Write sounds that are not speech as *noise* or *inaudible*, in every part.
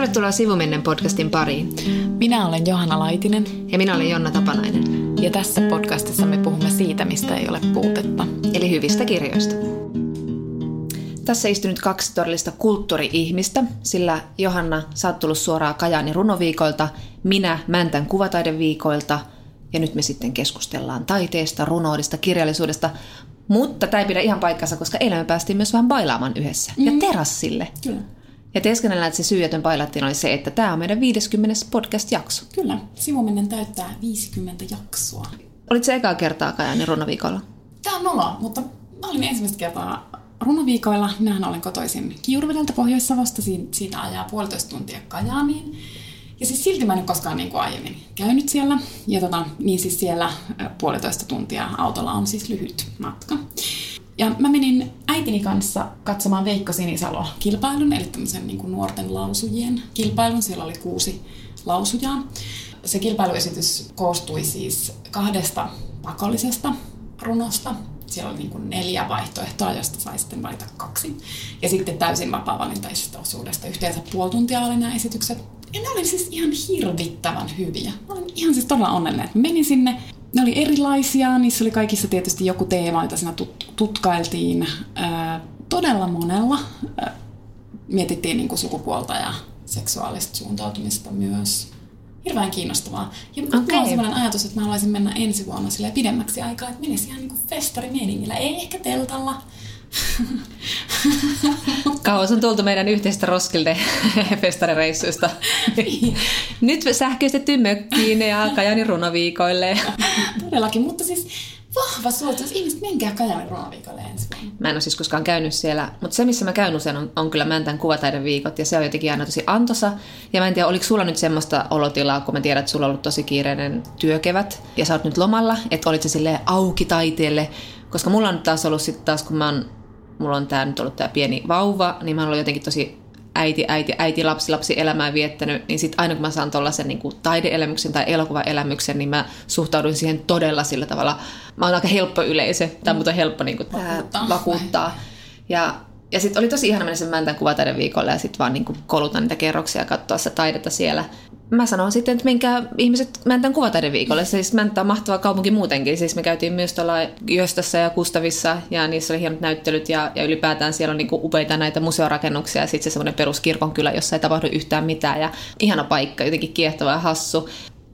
Tervetuloa Sivumennen podcastin pariin. Minä olen Johanna Laitinen. Ja minä olen Jonna Tapanainen. Ja tässä podcastissa me puhumme siitä, mistä ei ole puutetta. Eli hyvistä kirjoista. Tässä istuu nyt kaksi todellista kulttuuri-ihmistä, sillä Johanna, sä oot tullut suoraan Kajaani runoviikoilta, minä Mäntän kuvataideviikoilta, ja nyt me sitten keskustellaan taiteesta, runoudesta, kirjallisuudesta, mutta tämä ei pidä ihan paikkansa, koska eilen me päästiin myös vähän bailaamaan yhdessä. Mm. Ja terassille. Kyllä. Ja teeskennellään, että se syy, jota bailattiin, oli se, että tämä on meidän 50. podcast-jakso. Kyllä. Sivumennen täyttää 50 jaksoa. Olit se ekaa kertaa Kajani runoviikolla? Tämä on nolla, mutta mä olin ensimmäistä kertaa runoviikoilla. Minähän olen kotoisin Kiuruvedeltä Pohjois-Savosta. Siitä ajaa puolitoista tuntia Kajaaniin. Ja siis silti mä en ole koskaan niin kuin aiemmin käynyt siellä. Ja tota, niin siis siellä puolitoista tuntia autolla on siis lyhyt matka. Ja mä menin äitini kanssa katsomaan Veikko Sinisalo-kilpailun, eli tämmöisen niin kuin nuorten lausujien kilpailun. Siellä oli kuusi lausujaa. Se kilpailuesitys koostui siis kahdesta pakollisesta runosta. Siellä oli niin kuin neljä vaihtoehtoa, josta sai sitten valita kaksi. Ja sitten täysin vapaa-valintaisesta osuudesta. Yhteensä puoli tuntia oli nämä esitykset. Ja ne oli siis ihan hirvittävän hyviä. Mä olin ihan siis todella onnellinen, että menin sinne. Ne oli erilaisia, niissä oli kaikissa tietysti joku teema, jota siinä tut- tutkailtiin ää, todella monella. Ää, mietittiin niin kuin sukupuolta ja seksuaalista suuntautumista myös. Hirveän kiinnostavaa. Ja okay. mulla on sellainen ajatus, että mä haluaisin mennä ensi vuonna pidemmäksi aikaa, että menisi ihan niin festarimeiningillä. Ei ehkä teltalla, *laughs* Kauas on tultu meidän yhteistä Roskilde *laughs* festarireissuista. *laughs* Nyt sähköistetty mökkiin ja Kajani runoviikoille. Todellakin, mutta siis vahva suositus. Ihmiset, menkää Kajani runoviikolle ensi vuonna. Mä en ole siis koskaan käynyt siellä, mutta se missä mä käyn usein on, on kyllä Mäntän kuvataiden viikot ja se on jotenkin aina tosi antosa. Ja mä en tiedä, oliko sulla nyt semmoista olotilaa, kun mä tiedän, että sulla on ollut tosi kiireinen työkevät ja sä oot nyt lomalla, että olit se sille auki taiteelle, koska mulla on nyt taas ollut sitten taas, kun mä oon mulla on tää nyt ollut tää pieni vauva, niin mä oon ollut jotenkin tosi äiti, äiti, äiti, lapsi, lapsi elämää viettänyt, niin sitten aina kun mä saan tuollaisen niin taideelämyksen tai elokuvaelämyksen, niin mä suhtaudun siihen todella sillä tavalla. Mä oon aika helppo yleisö, tai mutta helppo niin kuin, vakuuttaa. vakuuttaa. Ja ja sitten oli tosi ihana mennä sen Mäntän kuvataiden viikolla ja sitten vaan niin koluta niitä kerroksia ja katsoa sitä taidetta siellä mä sanon sitten, että minkä ihmiset Mäntän kuvataiden viikolle. Siis Mänttä on mahtava kaupunki muutenkin. Siis me käytiin myös tuolla Jöstössä ja Kustavissa ja niissä oli hienot näyttelyt ja, ja ylipäätään siellä on niinku upeita näitä museorakennuksia ja sitten se semmoinen peruskirkon kylä, jossa ei tapahdu yhtään mitään ja ihana paikka, jotenkin kiehtova ja hassu.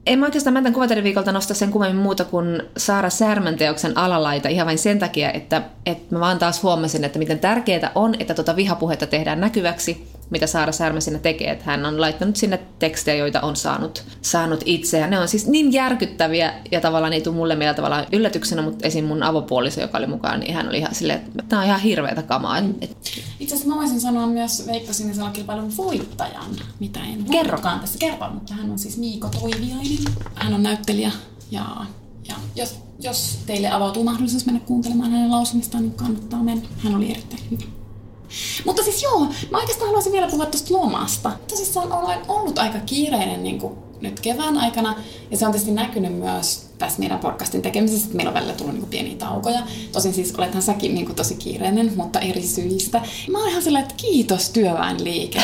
En mä oikeastaan Mäntän kuvataiden viikolta nosta sen kummemmin muuta kuin Saara Särmän teoksen alalaita ihan vain sen takia, että, että mä vaan taas huomasin, että miten tärkeää on, että tuota vihapuhetta tehdään näkyväksi mitä Saara Särmä sinne tekee. Että hän on laittanut sinne tekstejä, joita on saanut, saanut itse. Ja ne on siis niin järkyttäviä ja tavallaan ei tule mulle meillä tavallaan yllätyksenä, mutta esim. mun avopuoliso, joka oli mukaan, niin hän oli ihan silleen, että tämä on ihan hirveätä kamaa. Mm. Et... Itse asiassa mä voisin sanoa myös Veikka Sinisellä kilpailun voittajan, mitä en kerrokaan tässä kertoa, mutta hän on siis Miiko Toiviainen. Hän on näyttelijä ja, ja jos, jos teille avautuu mahdollisuus mennä kuuntelemaan hänen lausumistaan, niin kannattaa mennä. Hän oli erittäin hyvä. Mutta siis joo, mä oikeastaan haluaisin vielä puhua tuosta lomasta. Tosissaan olen ollut aika kiireinen niin kuin nyt kevään aikana, ja se on tietysti näkynyt myös tässä meidän podcastin tekemisessä, että meillä on välillä tullut niin pieniä taukoja. Tosin siis olethan säkin niin kuin tosi kiireinen, mutta eri syistä. Mä oon ihan sellainen, että kiitos työväenliike. *laughs*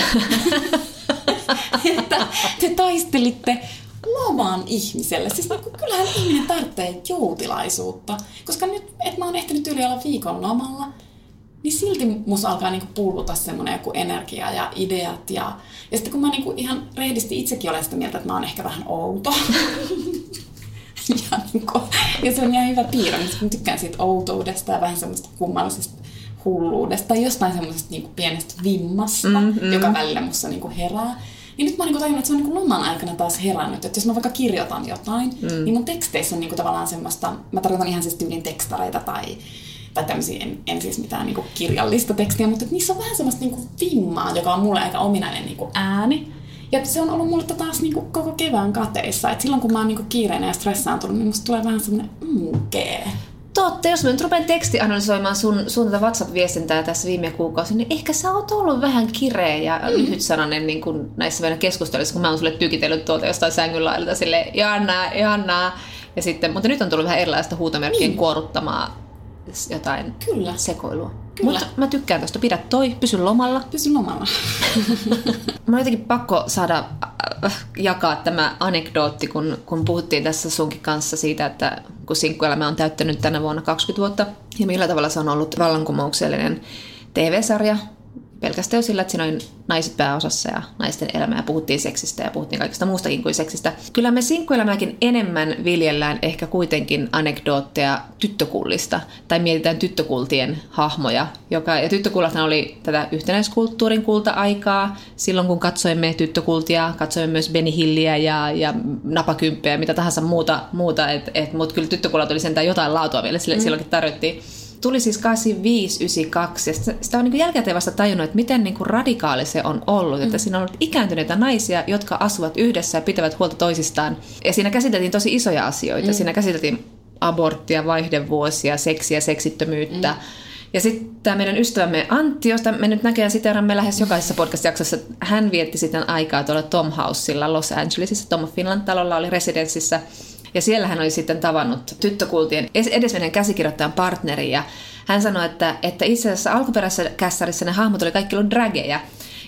että te taistelitte loman ihmiselle. Siis kyllähän ihminen tarvitsee joutilaisuutta. Koska nyt, että mä oon ehtinyt yli olla viikon lomalla, niin silti musta alkaa niinku pulluta semmoinen joku energia ja ideat. Ja, ja sitten kun mä niinku ihan rehdisti itsekin olen sitä mieltä, että mä oon ehkä vähän outo. *laughs* ja, niinku, ja se on ihan hyvä piirre, niin mä tykkään siitä outoudesta ja vähän semmoista kummallisesta hulluudesta tai jostain semmoisesta niinku pienestä vimmasta, mm, mm. joka välillä musta niinku herää. Niin nyt mä oon niinku tajunnut, että se on niinku loman aikana taas herännyt. Että jos mä vaikka kirjoitan jotain, mm. niin mun teksteissä on niinku tavallaan semmoista, mä tarkoitan ihan siis tyylin tekstareita tai tai tämmöisiä, en, en siis mitään niin kuin kirjallista tekstiä, mutta niissä on vähän semmoista niin kuin vimmaa, joka on mulle aika ominainen niin kuin ääni. Ja se on ollut mulle taas niin kuin koko kevään kateissa. Et silloin kun mä oon niin kuin kiireinen ja stressaantunut, niin musta tulee vähän semmoinen mukee. Totta, jos mä nyt rupean tekstianalysoimaan sun, sun tätä WhatsApp-viestintää tässä viime kuukausi, niin ehkä sä oot ollut vähän kireä ja mm. lyhytsanainen niin kuin näissä meidän keskusteluissa, kun mä oon sulle tykitellyt tuolta jostain sängyn lailta sille Janna, Janna. Ja sitten, mutta nyt on tullut vähän erilaista huutomerkkien niin. kuoruttamaa jotain Kyllä. sekoilua. Kyllä. Mutta mä tykkään tosta. Pidä toi, pysy lomalla. Pysy lomalla. *laughs* Mä jotenkin pakko saada äh, jakaa tämä anekdootti, kun, kun puhuttiin tässä sunkin kanssa siitä, että kun sinkkuelämä on täyttänyt tänä vuonna 20 vuotta, ja millä tavalla se on ollut vallankumouksellinen TV-sarja, pelkästään jo sillä, että siinä oli naiset pääosassa ja naisten elämä ja puhuttiin seksistä ja puhuttiin kaikesta muustakin kuin seksistä. Kyllä me sinkkuelämääkin enemmän viljellään ehkä kuitenkin anekdootteja tyttökullista tai mietitään tyttökultien hahmoja. Joka, ja tyttökullathan oli tätä yhtenäiskulttuurin kulta-aikaa. Silloin kun katsoimme tyttökultia, katsoimme myös Benny Hilliä ja, ja Napakymppejä ja mitä tahansa muuta, muuta et, et, mutta kyllä tyttökullat oli sentään jotain laatua vielä sille, mm. silloinkin tarjottiin tuli siis 85-92 ja sitä, sitä on niin jälkikäteen vasta tajunnut, että miten niin kuin radikaali se on ollut. Mm. Että siinä on ollut ikääntyneitä naisia, jotka asuvat yhdessä ja pitävät huolta toisistaan. Ja siinä käsiteltiin tosi isoja asioita. Mm. Siinä käsiteltiin aborttia, vaihdevuosia, seksiä, seksittömyyttä. Mm. Ja sitten tämä meidän ystävämme Antti, josta me nyt näkään siteeramme lähes jokaisessa podcast-jaksossa, hän vietti sitten aikaa tuolla Tom Housella Los Angelesissa. Tom Finland talolla oli residenssissä ja siellä hän oli sitten tavannut tyttökultien edesmenen käsikirjoittajan partneri ja hän sanoi, että, että itse asiassa alkuperäisessä kässärissä ne hahmot oli kaikki ollut drageja.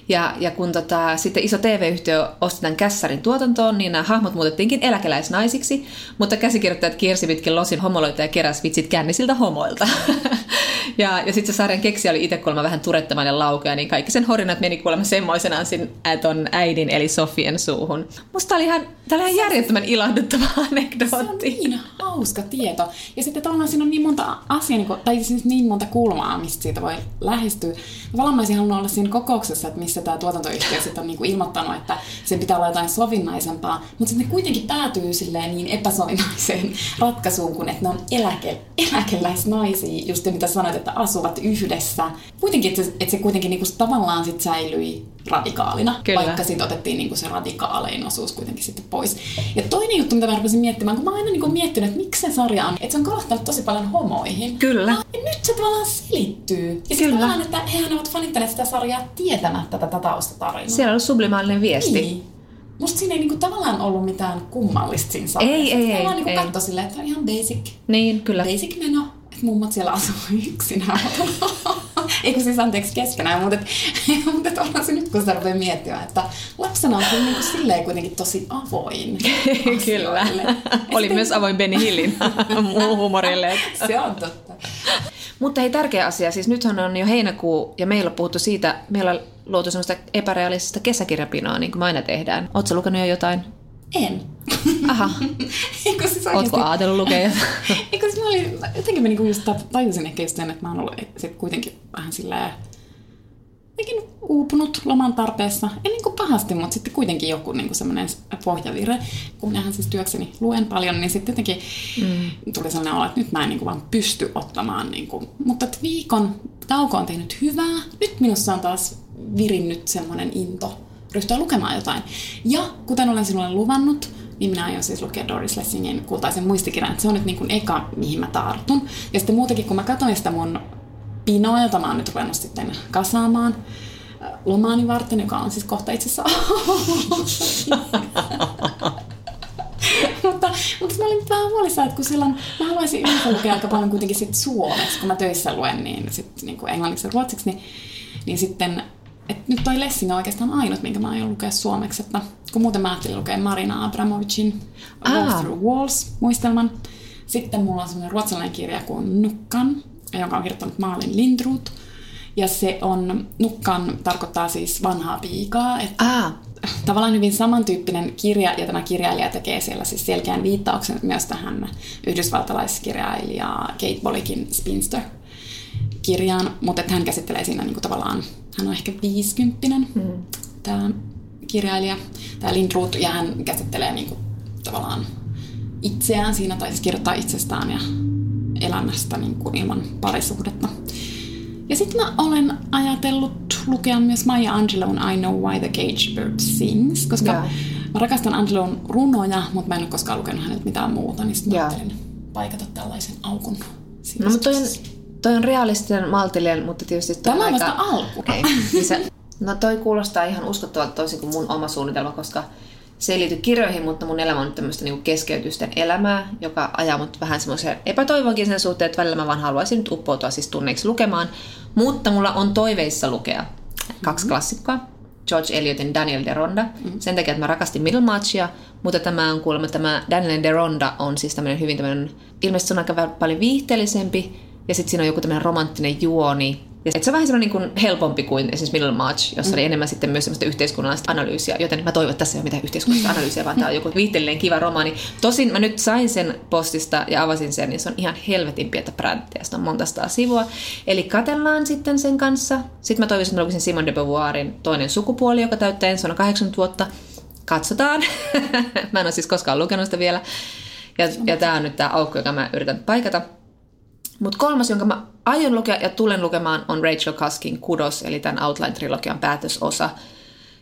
Ja, ja kun tota, sitten iso TV-yhtiö osti tämän kässarin tuotantoon, niin nämä hahmot muutettiinkin eläkeläisnaisiksi, mutta käsikirjoittajat kiersi pitkin losin homoloita ja keräs vitsit kännisiltä homoilta. *laughs* ja, ja sitten se sarjan keksi oli itse kuulemma vähän turettamainen laukea, niin kaikki sen horinat meni kuulemma semmoisenaan sin ton äidin eli Sofien suuhun. Musta oli ihan, tämä oli ihan järjettömän ilahduttava anekdootti. Se on niin hauska tieto. Ja sitten tavallaan siinä on niin monta asiaa, niin kuin, tai siis niin monta kulmaa, mistä siitä voi lähestyä. Tavallaan mä olisin halunnut olla siinä kokouksessa, että missä tämä tuotantoyhtiö sitten on niin kuin ilmoittanut, että sen pitää olla jotain sovinnaisempaa, mutta sitten ne kuitenkin päätyy silleen niin epäsovinnaiseen *laughs* ratkaisuun, kun että ne on eläke, eläkeläisnaisia, just mitä sanoit, että asuvat yhdessä. Kuitenkin, että se, että se kuitenkin niin kuin tavallaan sit säilyi radikaalina, Kyllä. vaikka sitten otettiin niin kuin se radikaalein osuus kuitenkin sitten pois. Ja toinen juttu, mitä mä rupesin miettimään, kun mä oon aina niin kuin miettinyt, että miksi se sarja on, että se on kohtanut tosi paljon homoihin. Kyllä. Ja nyt se tavallaan selittyy. Ja sitten että hehän ovat fanittaneet sitä sarjaa tietämättä tätä taustatarinaa. Siellä on sublimaalinen viesti. Niin. Musta siinä ei niinku tavallaan ollut mitään kummallista siinä sarjassa. Ei, ei, ei. Vaan niinku katsoi silleen, että on ihan basic. Niin, kyllä. Basic meno, että mummat siellä asuu yksinään. *laughs* Eikö siis anteeksi keskenään, mutta, et, *laughs* mutta et onhan se nyt, kun sitä rupeaa miettimään, että lapsena on niin silleen kuitenkin tosi avoin. *laughs* Kyllä. Oli myös avoin Benny Hillin humorille. se on totta. Mutta hei, tärkeä asia. Siis nythän on jo heinäkuu ja meillä on puhuttu siitä, meillä on luotu semmoista epärealistista kesäkirjapinoa, niin kuin me aina tehdään. Oletko lukenut jo jotain? En. Aha. Eikö siis Oletko ajatellut lukea? *laughs* Eikö siis mä olin, jotenkin mä niinku just tajusin ehkä just sen, että mä oon ollut sit kuitenkin vähän silleen jotenkin uupunut loman tarpeessa. En niin kuin pahasti, mutta sitten kuitenkin joku niin kuin semmoinen pohjavire. Kun minähän siis työkseni luen paljon, niin sitten jotenkin mm. tuli sellainen olo, että nyt mä en niin kuin vaan pysty ottamaan. Niin kuin. Mutta että viikon tauko on tehnyt hyvää. Nyt minussa on taas virinnyt semmoinen into ryhtyä lukemaan jotain. Ja kuten olen sinulle luvannut, niin minä aion siis lukea Doris Lessingin kultaisen muistikirjan. Että se on nyt niin kuin eka, mihin mä tartun. Ja sitten muutenkin, kun mä katsoin sitä mun pinoa, jota mä oon nyt ruvennut sitten kasaamaan lomaani varten, joka on siis kohta itse asiassa *laughs* mutta, mutta mä olin vähän huolissaan, että kun silloin mä haluaisin yleensä lukea aika paljon kuitenkin sit suomeksi, kun mä töissä luen, niin sitten niin kuin englanniksi ja ruotsiksi, niin, niin sitten et nyt toi Lessing on oikeastaan ainut, minkä mä aion lukea suomeksi. Että kun muuten mä ajattelin lukea Marina Abramovicin Walk ah. Through Walls-muistelman. Sitten mulla on semmoinen ruotsalainen kirja kuin Nukkan, jonka on kirjoittanut Maalin Lindruut. Ja se on, Nukkan tarkoittaa siis vanhaa piikaa. Että ah. Tavallaan hyvin samantyyppinen kirja, ja tämä kirjailija tekee siellä siis selkeän viittauksen myös tähän yhdysvaltalaiskirjailija Kate Bolikin Spinster kirjaan, mutta että hän käsittelee siinä niin kuin tavallaan, hän on ehkä viisikymppinen, mm. tämä kirjailija, tämä Lindroth, ja hän käsittelee niin kuin, tavallaan itseään siinä, tai siis kirjoittaa itsestään ja elämästä niin kuin ilman parisuhdetta. Ja sitten mä olen ajatellut lukea myös Maya Angeloun I Know Why the Cage Bird Sings, koska yeah. mä rakastan Angeloun runoja, mutta mä en ole koskaan lukenut häneltä mitään muuta, niin sitten yeah. ajattelin paikata tällaisen aukon. No, mutta toi on, toi on realistinen, maltillinen, mutta tietysti... Tämä on aika... vasta alku. Okay. Niin se, no toi kuulostaa ihan uskottavalta toisin kuin mun oma suunnitelma, koska se ei liity kirjoihin, mutta mun elämä on nyt tämmöistä niin keskeytysten elämää, joka ajaa mut vähän semmoiseen epätoivonkin sen suhteen, että välillä mä vaan haluaisin nyt uppoutua siis tunneiksi lukemaan. Mutta mulla on toiveissa lukea kaksi mm-hmm. klassikkoa. George Eliotin Daniel de Ronda, mm-hmm. sen takia, että mä rakastin Middlemarchia, mutta tämä on kuulemma, tämä Daniel de Ronda on siis tämmöinen hyvin tämmöinen, ilmeisesti se on aika paljon viihteellisempi, ja sitten siinä on joku tämmöinen romanttinen juoni, ja se on vähän semmoinen niin helpompi kuin esimerkiksi Middlemarch, jossa mm. oli enemmän sitten myös semmoista yhteiskunnallista analyysiä, joten mä toivon, että tässä ei ole mitään yhteiskunnallista analyysiä, vaan tämä on joku viihteellinen kiva romaani. Tosin mä nyt sain sen postista ja avasin sen, niin se on ihan helvetin pientä pränttejä, sitä on monta sivua. Eli katellaan sitten sen kanssa. Sitten mä toivoisin, että mä lukisin Simone de Beauvoirin toinen sukupuoli, joka täyttää ensi vuonna 80 vuotta. Katsotaan. *laughs* mä en ole siis koskaan lukenut sitä vielä. Ja, ja tämä on nyt tämä aukko, joka mä yritän paikata. Mutta kolmas, jonka mä aion lukea ja tulen lukemaan, on Rachel Kaskin Kudos, eli tämän Outline-trilogian päätösosa,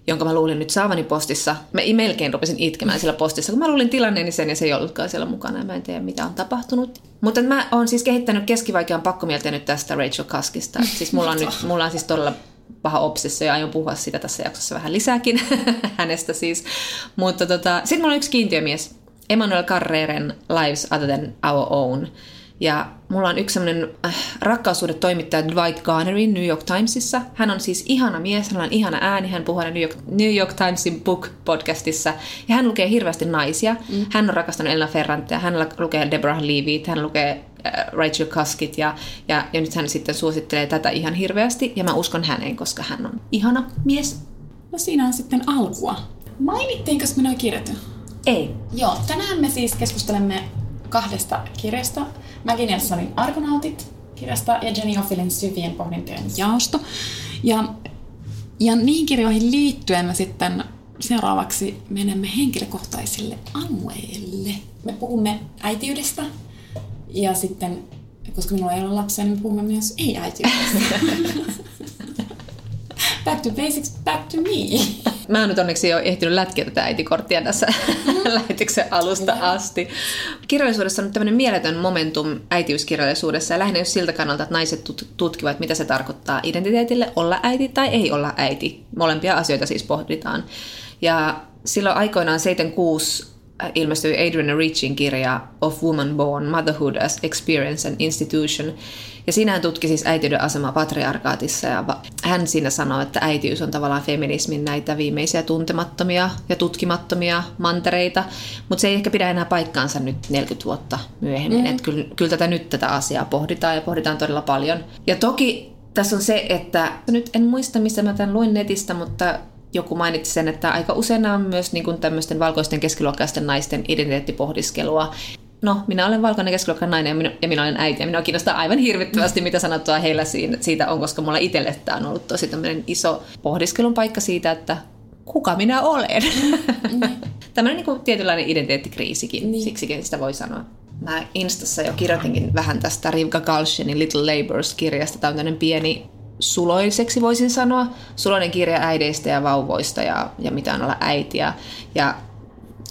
jonka mä luulin nyt saavani postissa. Mä melkein rupesin itkemään siellä postissa, kun mä luulin tilanneeni sen ja se ei ollutkaan siellä mukana ja mä en tiedä mitä on tapahtunut. Mutta mä oon siis kehittänyt keskivaikean pakkomieltä nyt tästä Rachel Kaskista. Siis mulla on nyt, mulla on siis todella paha obsessio ja aion puhua siitä tässä jaksossa vähän lisääkin *laughs* hänestä siis. Mutta tota, sitten mulla on yksi kiintiömies, Emmanuel Carreren Lives Other Than Our Own – ja mulla on yksi sellainen äh, rakkaussuhde toimittaja Dwight Garnerin New York Timesissa. Hän on siis ihana mies, hän on ihana ääni, hän puhuu New York, New York Timesin book-podcastissa. Ja hän lukee hirveästi naisia. Mm. Hän on rakastanut Ella Ferrantia, hän lukee Deborah Leavyt, hän lukee äh, Rachel Cuskit ja, ja, ja nyt hän sitten suosittelee tätä ihan hirveästi. Ja mä uskon häneen, koska hän on ihana mies. No siinä on sitten alkua. Mainittiinko me noin kirjat? Ei. Joo, tänään me siis kahdesta kirjasta. Maggie Nelsonin Argonautit kirjasta ja Jenny Offilin Syvien pohdintojen jaosto. Ja, ja niihin kirjoihin liittyen me sitten seuraavaksi menemme henkilökohtaisille alueille. Me puhumme äitiydestä ja sitten, koska minulla ei ole lapsia, niin me puhumme myös ei-äitiydestä. *laughs* back to basics, back to me. Mä oon nyt onneksi jo ehtinyt lätkiä tätä äitikorttia tässä *laughs* lähetyksen alusta asti. Kirjallisuudessa on tämmöinen mieletön momentum äitiyskirjallisuudessa ja lähinnä siltä kannalta, että naiset tutkivat, mitä se tarkoittaa identiteetille olla äiti tai ei olla äiti. Molempia asioita siis pohditaan. Ja silloin aikoinaan 76 ilmestyi Adrian Richin kirja Of Woman Born, Motherhood as Experience and Institution. Ja siinä hän tutki siis äitiyden asemaa patriarkaatissa ja hän siinä sanoi, että äitiys on tavallaan feminismin näitä viimeisiä tuntemattomia ja tutkimattomia mantereita, mutta se ei ehkä pidä enää paikkaansa nyt 40 vuotta myöhemmin. Mm. Että kyllä, kyllä tätä nyt tätä asiaa pohditaan ja pohditaan todella paljon. Ja toki tässä on se, että nyt en muista, missä mä tämän luin netistä, mutta joku mainitsi sen, että aika usein on myös niin kuin tämmöisten valkoisten keskiluokkaisten naisten identiteettipohdiskelua. No, minä olen valkoinen keskiluokkainen nainen ja minä, ja minä olen äiti ja minua kiinnostaa aivan hirvittävästi, mitä sanottua heillä siitä on, koska mulla itselle tämä on ollut tosi tämmöinen iso pohdiskelun paikka siitä, että kuka minä olen. Mm. *laughs* tämmöinen niin kuin tietynlainen identiteettikriisikin, niin. siksikin sitä voi sanoa. Mä Instassa jo kirjoitinkin vähän tästä Rivka Kalshenin Little Labours-kirjasta. Tämä on tämmöinen pieni suloiseksi voisin sanoa. Suloinen kirja äideistä ja vauvoista ja, ja mitä on olla äitiä. Ja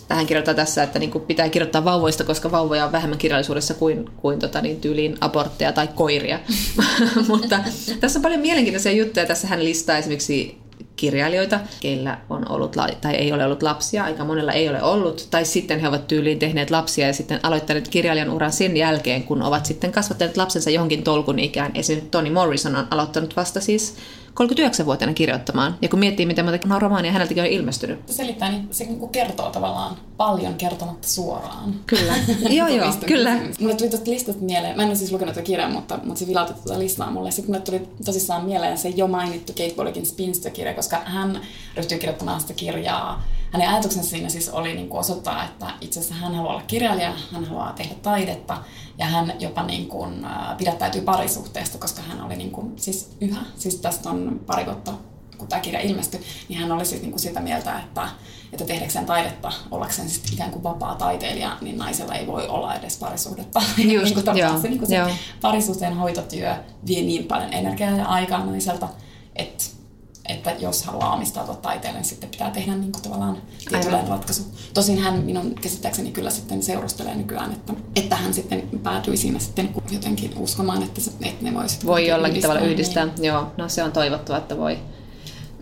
hän kirjoittaa tässä, että niin kuin pitää kirjoittaa vauvoista, koska vauvoja on vähemmän kirjallisuudessa kuin, kuin tota, niin tyyliin abortteja tai koiria. *laughs* Mutta tässä on paljon mielenkiintoisia juttuja. Tässä hän listaa esimerkiksi kirjailijoita, keillä on ollut tai ei ole ollut lapsia, aika monella ei ole ollut, tai sitten he ovat tyyliin tehneet lapsia ja sitten aloittaneet kirjailijan uran sen jälkeen, kun ovat sitten kasvattaneet lapsensa johonkin tolkun ikään. Esimerkiksi Toni Morrison on aloittanut vasta siis 39-vuotiaana kirjoittamaan. Ja kun miettii, miten monta romaania häneltäkin on ilmestynyt. Selittää, niin se niin kertoo tavallaan paljon kertomatta suoraan. Kyllä. *laughs* joo, joo, kyllä. Mulle tuli tuosta listasta mieleen, mä en ole siis lukenut tätä kirjaa, mutta, mutta se vilautti tuota listaa mulle. Sitten mulle tuli tosissaan mieleen se jo mainittu Kate Bollockin Spinster-kirja, koska hän ryhtyi kirjoittamaan sitä kirjaa hänen ajatuksensa siinä siis oli niin kuin osoittaa, että itse asiassa hän haluaa olla kirjailija, hän haluaa tehdä taidetta ja hän jopa niin kuin, pidättäytyy parisuhteesta, koska hän oli niin kuin, siis yhä, siis tästä on pari vuotta kun tämä kirja ilmestyi, niin hän oli siis niin kuin sitä mieltä, että, että tehdäkseen taidetta, ollakseen siis ikään kuin vapaa taiteilija, niin naisella ei voi olla edes parisuhdetta. *laughs* Just, niin kuin joo, se, niin kuin se parisuhteen hoitotyö vie niin paljon energiaa ja aikaa naiselta, että että jos haluaa omistautua taiteelle, niin sitten pitää tehdä niin kuin tavallaan tietynlainen ratkaisu. Tosin hän minun käsittääkseni kyllä sitten seurustelee nykyään, että, että hän sitten päätyi siinä sitten jotenkin uskomaan, että, se, että ne voisivat Voi jollakin yhdistää, tavalla yhdistää, niin. joo. No se on toivottava, että voi.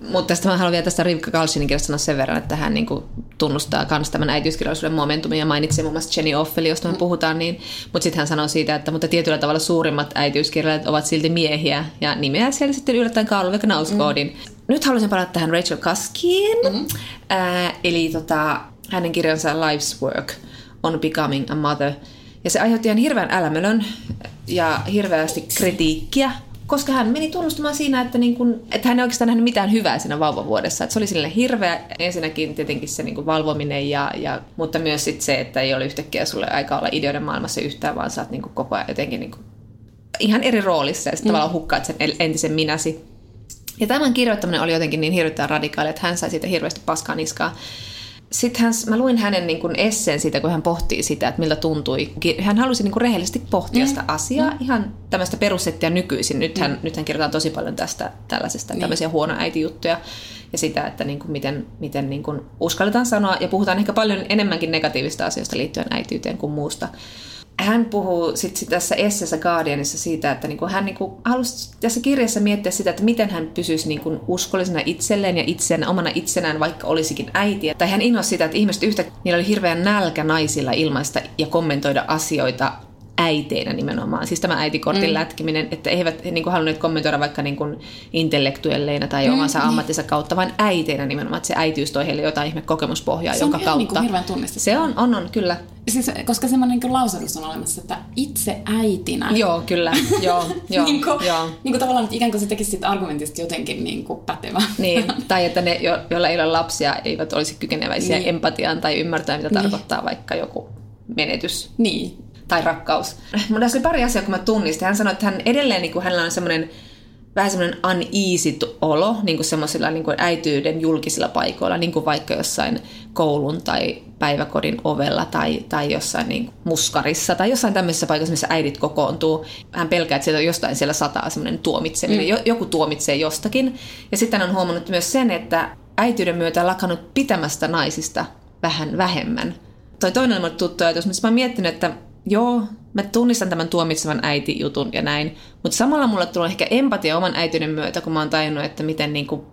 Mutta tästä mä haluan vielä tästä Rivka Kalsinin sanoa sen verran, että hän niin kuin tunnustaa myös tämän äitiyskirjallisuuden momentumin ja mainitsee muun muassa Jenny Offeli, josta me mm. puhutaan, niin, mutta sitten hän sanoo siitä, että mutta tietyllä tavalla suurimmat äitiyskirjailijat ovat silti miehiä ja nimeää siellä sitten yllättäen Karl Knausgårdin. Mm. Nyt haluaisin palata tähän Rachel Kaskiin, mm. äh, eli tota, hänen kirjansa Life's Work on Becoming a Mother. Ja se aiheutti ihan hirveän älämölön ja hirveästi kritiikkiä koska hän meni tunnustamaan siinä, että, niin kun, että hän ei oikeastaan nähnyt mitään hyvää siinä vauvavuodessa. Että se oli sille hirveä ensinnäkin tietenkin se niin valvominen, ja, ja, mutta myös sit se, että ei ole yhtäkkiä sulle aika olla ideoiden maailmassa yhtään, vaan sä oot niin koko ajan jotenkin niin ihan eri roolissa ja sitten mm. tavallaan hukkaat sen entisen minäsi. Ja tämän kirjoittaminen oli jotenkin niin hirvittävän radikaali, että hän sai siitä hirveästi paskaa niskaa sitten hän, mä luin hänen niin kuin esseen siitä, kun hän pohtii sitä, että miltä tuntui. Hän halusi niin kuin rehellisesti pohtia mm. sitä asiaa, mm. ihan tämmöistä perussettiä nykyisin. Nythän, mm. nythän kirjoitetaan tosi paljon tästä tällaisesta, niin. tämmöisiä huono äitijuttuja ja sitä, että niin kuin miten, miten niin kuin uskalletaan sanoa, ja puhutaan ehkä paljon enemmänkin negatiivista asioista liittyen äitiyteen kuin muusta hän puhuu sit, sit tässä esseessä Guardianissa siitä, että niinku hän niinku halusi tässä kirjassa miettiä sitä, että miten hän pysyisi niinku uskollisena itselleen ja itsenä, omana itsenään, vaikka olisikin äiti. Tai hän innosi sitä, että ihmiset yhtä, niillä oli hirveän nälkä naisilla ilmaista ja kommentoida asioita äiteinä nimenomaan. Siis tämä äitikortin mm. lätkiminen, että eivät niin kuin halunneet kommentoida vaikka niin kuin intellektuelleina tai mm, omansa niin. ammattinsa kautta, vaan äiteinä nimenomaan, että se äitiys toi heille jotain ihme kokemuspohjaa, se jonka on kautta... Niin hirveän tunnista. Se on, on, on, kyllä. Siis, koska semmoinen niin lausahdus on olemassa, että itse äitinä. Joo, kyllä. Joo, *laughs* joo, niin kuin, joo. Niin kuin tavallaan, että ikään kuin se tekisi siitä argumentista jotenkin niin kuin pätevä. Niin, tai että ne, jo, joilla ei ole lapsia, eivät olisi kykeneväisiä niin. empatiaan tai ymmärtää, mitä niin. tarkoittaa vaikka joku menetys. Niin, tai rakkaus. Mutta tässä oli pari asiaa, kun mä tunnistin. Hän sanoi, että hän edelleen, niin kuin, hänellä on semmoinen vähän semmoinen uneasy olo niin kuin semmoisilla niin kuin äityyden julkisilla paikoilla, niin kuin vaikka jossain koulun tai päiväkodin ovella tai, tai jossain niin muskarissa tai jossain tämmöisessä paikassa, missä äidit kokoontuu. Hän pelkää, että sieltä jostain siellä sataa semmoinen tuomitseminen. Mm. Joku tuomitsee jostakin. Ja sitten hän on huomannut myös sen, että äityyden myötä lakannut pitämästä naisista vähän vähemmän. Toi toinen on tuttu ajatus, mutta mä oon miettinyt, että joo, mä tunnistan tämän tuomitsevan äiti-jutun ja näin, mutta samalla mulle tulee ehkä empatia oman äityyden myötä, kun mä oon tajunnut, että miten niinku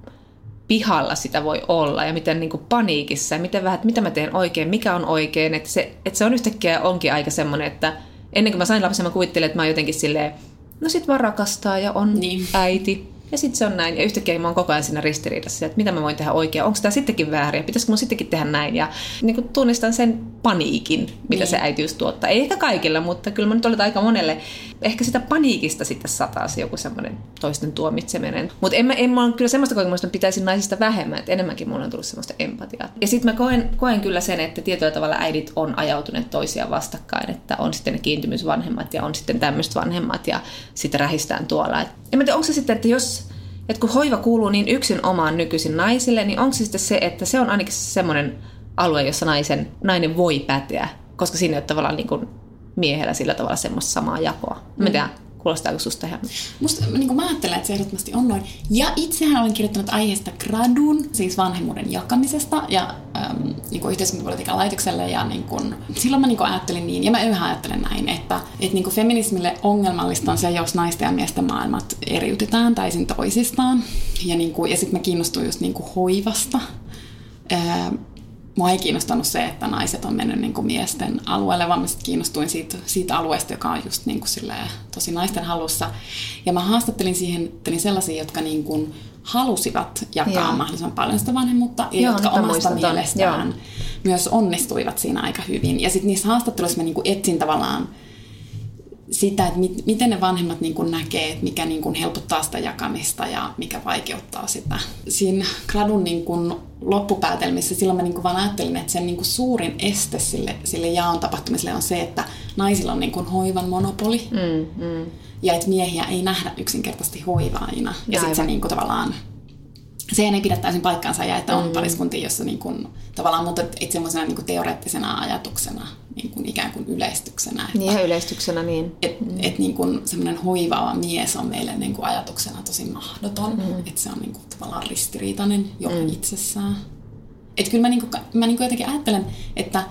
pihalla sitä voi olla ja miten niinku paniikissa ja miten vähän, että mitä mä teen oikein, mikä on oikein, että se, että se on yhtäkkiä onkin aika semmoinen, että ennen kuin mä sain lapsen, mä kuvittelin, että mä oon jotenkin silleen, no sit vaan rakastaa ja on niin. äiti ja sitten se on näin. Ja yhtäkkiä mä oon koko ajan siinä ristiriidassa, että mitä mä voin tehdä oikein. Onko tämä sittenkin väärin? Pitäisikö mun sittenkin tehdä näin? Ja niin kuin tunnistan sen paniikin, mitä niin. se äitiys tuottaa. Ei ehkä kaikilla, mutta kyllä mä nyt olet aika monelle. Ehkä sitä paniikista sitten sataa se joku semmoinen toisten tuomitseminen. Mutta en mä, en mä kyllä semmoista kokemusta, että pitäisin naisista vähemmän. Että enemmänkin mulla on tullut semmoista empatiaa. Ja sitten mä koen, koen kyllä sen, että tietyllä tavalla äidit on ajautuneet toisiaan vastakkain. Että on sitten ne kiintymysvanhemmat ja on sitten tämmöiset vanhemmat ja sitten rähistään tuolla. Et en mä tiedä, onko se sitten, että jos että kun hoiva kuuluu niin yksin omaan nykyisin naisille, niin onko se sitten se, että se on ainakin semmoinen alue, jossa naisen, nainen voi päteä, koska siinä ei ole tavallaan niin kuin miehellä sillä tavalla semmoista samaa jakoa. Mm. Mä tiedän, Kuulostaako susta ihan? Musta, niin mä ajattelen, että se ehdottomasti on noin. Ja itsehän olen kirjoittanut aiheesta gradun, siis vanhemmuuden jakamisesta ja äm, niin yhteiskuntapolitiikan laitokselle. Ja niin kuin, silloin mä niin kuin ajattelin niin, ja mä yhä ajattelen näin, että, että niin kuin feminismille ongelmallista on se, jos naisten ja miesten maailmat eriytetään täysin toisistaan. Ja, niin kuin, ja sitten mä kiinnostuin just niin kuin hoivasta. Ää, mua ei kiinnostanut se, että naiset on mennyt niin kuin miesten alueelle, vaan mä kiinnostuin siitä, siitä alueesta, joka on just niin kuin silleen, tosi naisten halussa. Ja mä haastattelin siihen sellaisia, jotka niin kuin halusivat jakaa Joo. mahdollisimman paljon sitä vanhemmuutta, ja Joo, jotka omasta mielestään Joo. myös onnistuivat siinä aika hyvin. Ja sitten niissä haastatteluissa mä niin kuin etsin tavallaan sitä, että mit, miten ne vanhemmat niin kuin näkee, että mikä niin kuin helpottaa sitä jakamista ja mikä vaikeuttaa sitä. Siinä gradun niin kuin loppupäätelmissä silloin mä niin kuin vaan ajattelin, että sen niin kuin suurin este sille, sille jaon tapahtumiselle on se, että naisilla on niin kuin hoivan monopoli. Mm, mm. Ja että miehiä ei nähdä yksinkertaisesti hoivaajina. Ja, ja sitten se niin kuin tavallaan se ei pidä täysin paikkaansa ja että on mm-hmm. pariskuntia, jossa niin kuin, tavallaan, mutta et semmoisena niin teoreettisena ajatuksena niin kuin ikään kuin yleistyksenä. Että, niin yleistyksenä, niin. Että mm. et niin kuin semmoinen hoivaava mies on meille niin kuin ajatuksena tosi mahdoton. Mm. Että se on niin kuin tavallaan ristiriitainen jo mm. itsessään. Että kyllä mä, niin kuin, mä niin kuin jotenkin ajattelen, että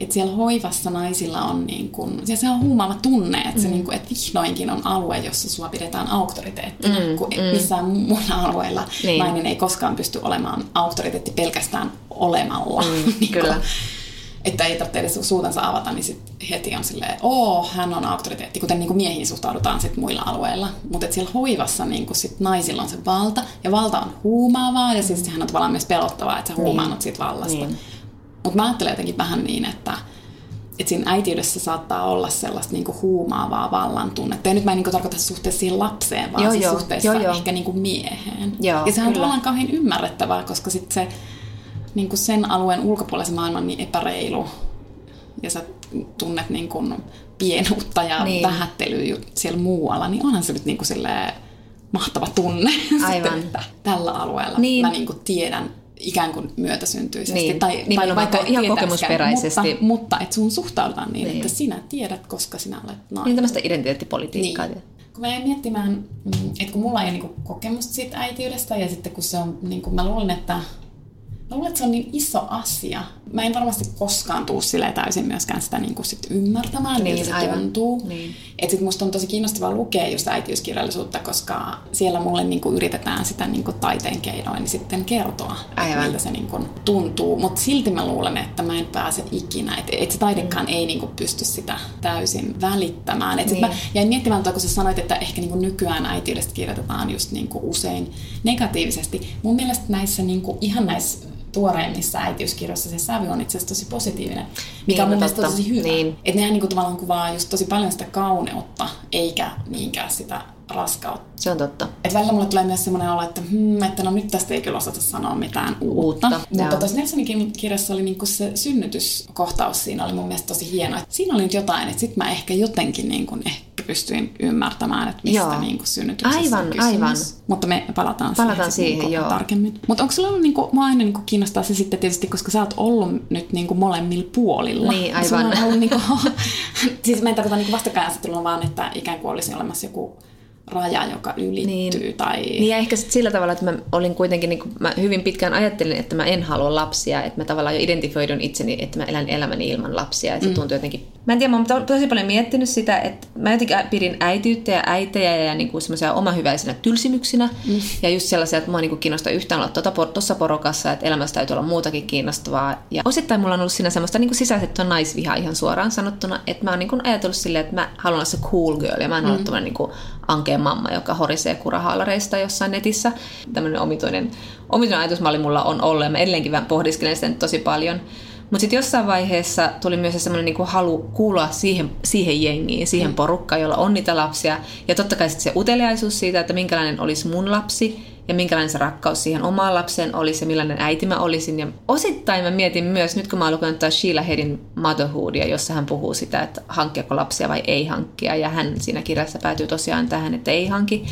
että siellä hoivassa naisilla on niin kun, ja se on huumaava tunne, että, mm. se niin kun, että vihdoinkin on alue, jossa sua pidetään auktoriteettina, mm. kun mm. missään muilla alueilla niin. nainen ei koskaan pysty olemaan auktoriteetti pelkästään olemalla. Mm, *laughs* niin kyllä. Kun, että ei tarvitse edes suutansa avata, niin sit heti on silleen, oo, hän on auktoriteetti, kuten niin kuin miehiin suhtaudutaan sit muilla alueilla. Mutta siellä hoivassa niin kuin sit naisilla on se valta, ja valta on huumaavaa, ja siis sehän on tavallaan myös pelottavaa, että sä niin. huumaannut siitä vallasta. Niin. Mutta mä ajattelen jotenkin vähän niin, että, että siinä äitiydessä saattaa olla sellaista niinku huumaavaa vallan tunnetta. Ja nyt mä en niinku tarkoita suhteessa siihen lapseen, vaan joo, siis joo, suhteessa joo, joo. ehkä niinku mieheen. Joo, ja sehän on tavallaan kauhean ymmärrettävää, koska sit se niinku sen alueen ulkopuolisen maailma on niin epäreilu. Ja sä tunnet niinku pienuutta ja niin. vähättelyä siellä muualla, niin onhan se nyt niinku mahtava tunne, *laughs* Aivan. Sitten, että tällä alueella niin. mä niinku tiedän ikään kuin myötäsyntyisesti. Niin, tai, tai vaikka ihan kokemusperäisesti. Mutta, mutta että sun suhtaudutaan niin, niin, että sinä tiedät, koska sinä olet nainen. Niin tämmöistä identiteettipolitiikkaa. Niin. Kun mä jäin miettimään, mm, että kun mulla ei ole niinku kokemusta siitä äitiydestä ja sitten kun se on, niin kuin mä luulen, että luulen, että se on niin iso asia. Mä en varmasti koskaan tuu silleen täysin myöskään sitä niin kuin sit ymmärtämään, niin, miltä se aivan. tuntuu. Niin. Et sit musta on tosi kiinnostavaa lukea just äitiyskirjallisuutta, koska siellä mulle niin kuin yritetään sitä niin kuin taiteen keinoin sitten kertoa, aivan. miltä se niin kuin tuntuu. Mutta silti mä luulen, että mä en pääse ikinä. Että et se taidekaan mm. ei niin kuin pysty sitä täysin välittämään. Et niin. mä jäin miettimään, kun sä sanoit, että ehkä niin kuin nykyään äitiydestä kirjoitetaan just niin kuin usein negatiivisesti. Mun mielestä näissä niin kuin, ihan näissä tuoreimmissa äitiyskirjoissa se sävy on itse asiassa tosi positiivinen, mikä niin, on mun mielestä tosi hyvä. Niin. Että nehän niinku tavallaan kuvaa just tosi paljon sitä kauneutta, eikä niinkään sitä raskautta. Se on totta. Et välillä mulle tulee myös sellainen olo, että, hmm, että no nyt tästä ei kyllä osata sanoa mitään uutta. uutta. Mutta tuossa Nelsonin kirjassa oli niinku se synnytyskohtaus siinä oli mun mielestä tosi hieno. Et siinä oli nyt jotain, että sit mä ehkä jotenkin niinku ehkä pystyin ymmärtämään, että mistä joo. niinku synnytyksessä aivan, on kysymys. Aivan. Mutta me palataan, palataan siihen, siihen joo. tarkemmin. Mutta onko sulla ollut, niinku, mua aina niinku kiinnostaa se sitten tietysti, koska sä oot ollut nyt niinku molemmilla puolilla. Niin, aivan. on ollut niinku, *laughs* *laughs* siis mä en tarkoita niinku vastakkainasettelua, vaan että ikään kuin olisi olemassa joku raja, joka ylittyy. Niin, tai... niin ja ehkä sit sillä tavalla, että mä olin kuitenkin, niin mä hyvin pitkään ajattelin, että mä en halua lapsia, että mä tavallaan jo identifioidun itseni, että mä elän elämäni ilman lapsia. Että se mm. tuntuu jotenkin... Mä en tiedä, mä oon tosi paljon miettinyt sitä, että mä jotenkin pidin äityyttä ja äitejä ja niin kuin semmoisia omahyväisinä tylsimyksinä. Mm. Ja just sellaisia, että mua niin kiinnostaa yhtään olla tuossa tuota, porokassa, että elämässä täytyy olla muutakin kiinnostavaa. Ja osittain mulla on ollut siinä semmoista niin sisäisettä naisvihaa ihan suoraan sanottuna, että mä oon niin ajatellut silleen, että mä haluan olla se cool girl ja mä en mm. ole ankea mamma, joka horisee kurahaalareista jossain netissä. Tämmöinen omituinen, omituinen ajatusmalli mulla on ollut ja mä edelleenkin pohdiskelen sitä tosi paljon. Mutta sitten jossain vaiheessa tuli myös semmoinen niinku halu kuulua siihen, siihen jengiin, siihen mm. porukkaan, jolla on niitä lapsia. Ja totta kai sit se uteliaisuus siitä, että minkälainen olisi mun lapsi ja minkälainen se rakkaus siihen omaan lapseen olisi ja millainen äiti mä olisin. Ja osittain mä mietin myös, nyt kun mä lukenut Sheila Hedin Motherhoodia, jossa hän puhuu sitä, että hankkiako lapsia vai ei hankkia. Ja hän siinä kirjassa päätyy tosiaan tähän, että ei hanki.